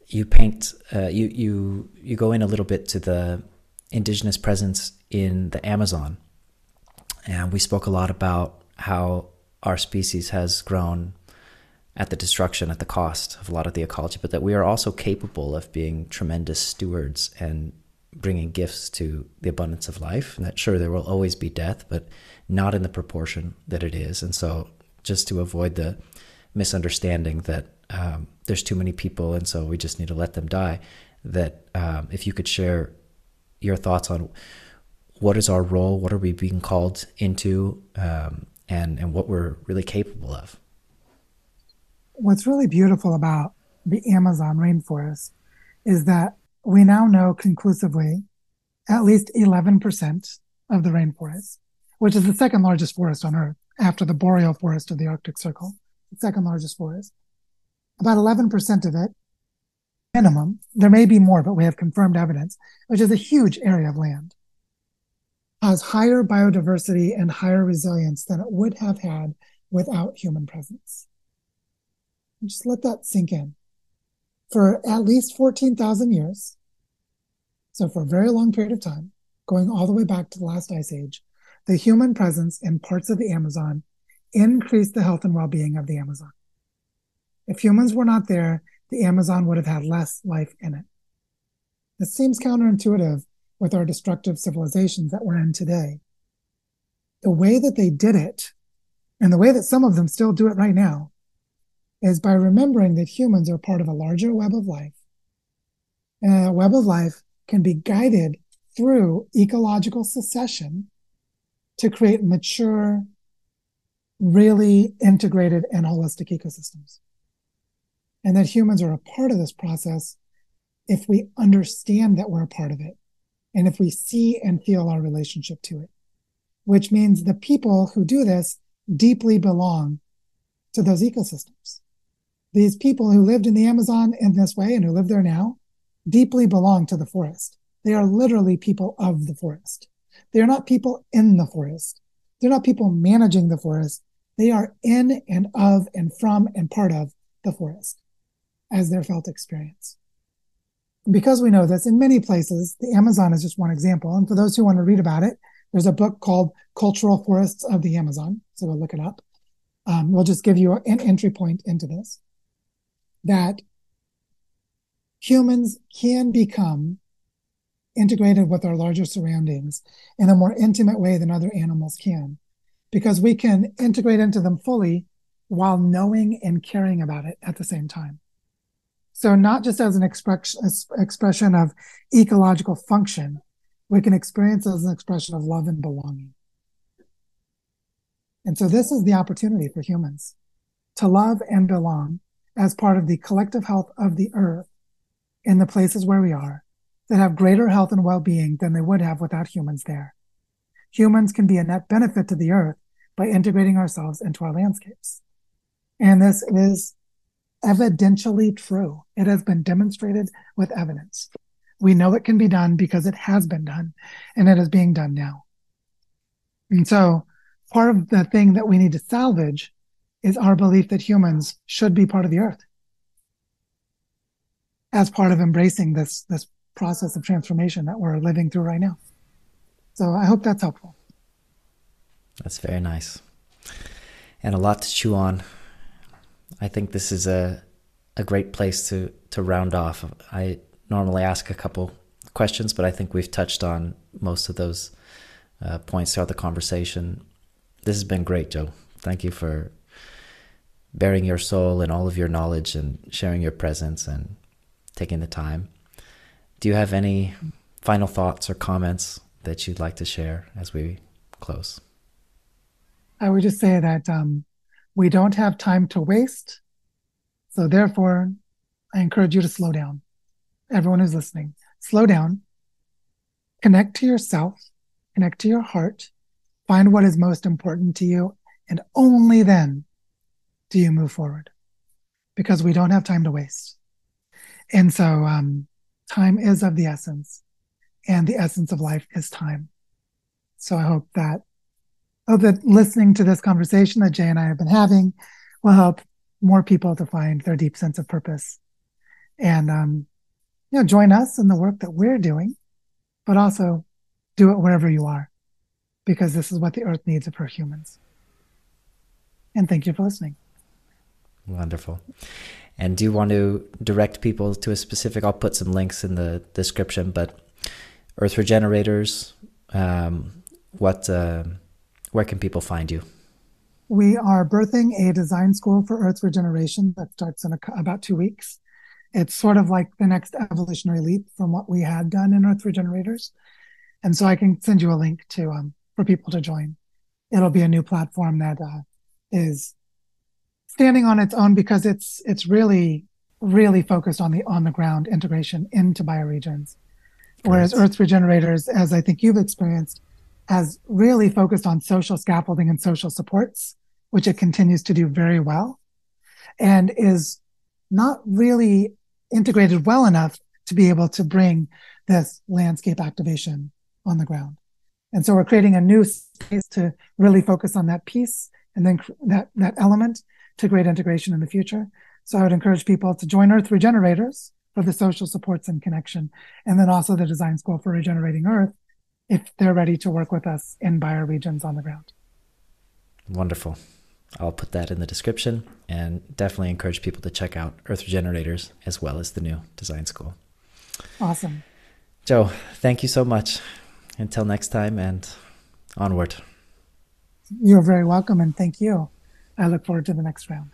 you paint uh, you you you go in a little bit to the indigenous presence in the Amazon and we spoke a lot about how our species has grown at the destruction, at the cost of a lot of the ecology, but that we are also capable of being tremendous stewards and bringing gifts to the abundance of life. And that sure, there will always be death, but not in the proportion that it is. And so, just to avoid the misunderstanding that um, there's too many people and so we just need to let them die, that um, if you could share your thoughts on what is our role? What are we being called into? Um, and, and what we're really capable of. What's really beautiful about the Amazon rainforest is that we now know conclusively at least 11% of the rainforest, which is the second largest forest on Earth after the boreal forest of the Arctic Circle, the second largest forest. About 11% of it, minimum, there may be more, but we have confirmed evidence, which is a huge area of land has higher biodiversity and higher resilience than it would have had without human presence. Just let that sink in. For at least 14,000 years, so for a very long period of time, going all the way back to the last ice age, the human presence in parts of the Amazon increased the health and well-being of the Amazon. If humans were not there, the Amazon would have had less life in it. This seems counterintuitive with our destructive civilizations that we're in today. The way that they did it, and the way that some of them still do it right now, is by remembering that humans are part of a larger web of life. And a web of life can be guided through ecological succession to create mature, really integrated and holistic ecosystems. And that humans are a part of this process if we understand that we're a part of it and if we see and feel our relationship to it, which means the people who do this deeply belong to those ecosystems. These people who lived in the Amazon in this way and who live there now deeply belong to the forest. They are literally people of the forest. They are not people in the forest. They're not people managing the forest. They are in and of and from and part of the forest as their felt experience. Because we know this in many places, the Amazon is just one example. And for those who want to read about it, there's a book called Cultural Forests of the Amazon. So we'll look it up. Um, we'll just give you an entry point into this that humans can become integrated with our larger surroundings in a more intimate way than other animals can, because we can integrate into them fully while knowing and caring about it at the same time. So not just as an expression, of ecological function, we can experience as an expression of love and belonging. And so this is the opportunity for humans to love and belong as part of the collective health of the earth in the places where we are that have greater health and well-being than they would have without humans there. Humans can be a net benefit to the earth by integrating ourselves into our landscapes. And this is evidentially true. It has been demonstrated with evidence. We know it can be done because it has been done and it is being done now. And so part of the thing that we need to salvage is our belief that humans should be part of the earth as part of embracing this, this process of transformation that we're living through right now. So I hope that's helpful. That's very nice. And a lot to chew on. I think this is a a great place to to round off. I normally ask a couple questions, but I think we've touched on most of those uh, points throughout the conversation. This has been great, Joe. Thank you for baring your soul and all of your knowledge and sharing your presence and taking the time. Do you have any final thoughts or comments that you'd like to share as we close? I would just say that um, we don't have time to waste. So, therefore, I encourage you to slow down. Everyone who's listening, slow down, connect to yourself, connect to your heart, find what is most important to you, and only then do you move forward because we don't have time to waste. And so, um, time is of the essence and the essence of life is time. So I hope that, hope that listening to this conversation that Jay and I have been having will help more people to find their deep sense of purpose and, um, you know, join us in the work that we're doing, but also do it wherever you are because this is what the earth needs for humans. And thank you for listening. Wonderful. And do you want to direct people to a specific? I'll put some links in the description, but Earth Regenerators, um, what, uh, where can people find you? We are birthing a design school for Earth regeneration that starts in a, about two weeks. It's sort of like the next evolutionary leap from what we had done in Earth Regenerators. And so I can send you a link to um, for people to join. It'll be a new platform that uh, is standing on its own because it's it's really really focused on the on the ground integration into bioregions. Whereas Earth Regenerators, as I think you've experienced, has really focused on social scaffolding and social supports, which it continues to do very well, and is not really integrated well enough to be able to bring this landscape activation on the ground. And so we're creating a new space to really focus on that piece and then that that element to great integration in the future. So I would encourage people to join Earth Regenerators for the social supports and connection, and then also the Design School for Regenerating Earth if they're ready to work with us in bioregions on the ground. Wonderful. I'll put that in the description and definitely encourage people to check out Earth Regenerators as well as the new design school. Awesome. Joe, thank you so much. Until next time and onward. You're very welcome and thank you. I look forward to the next round.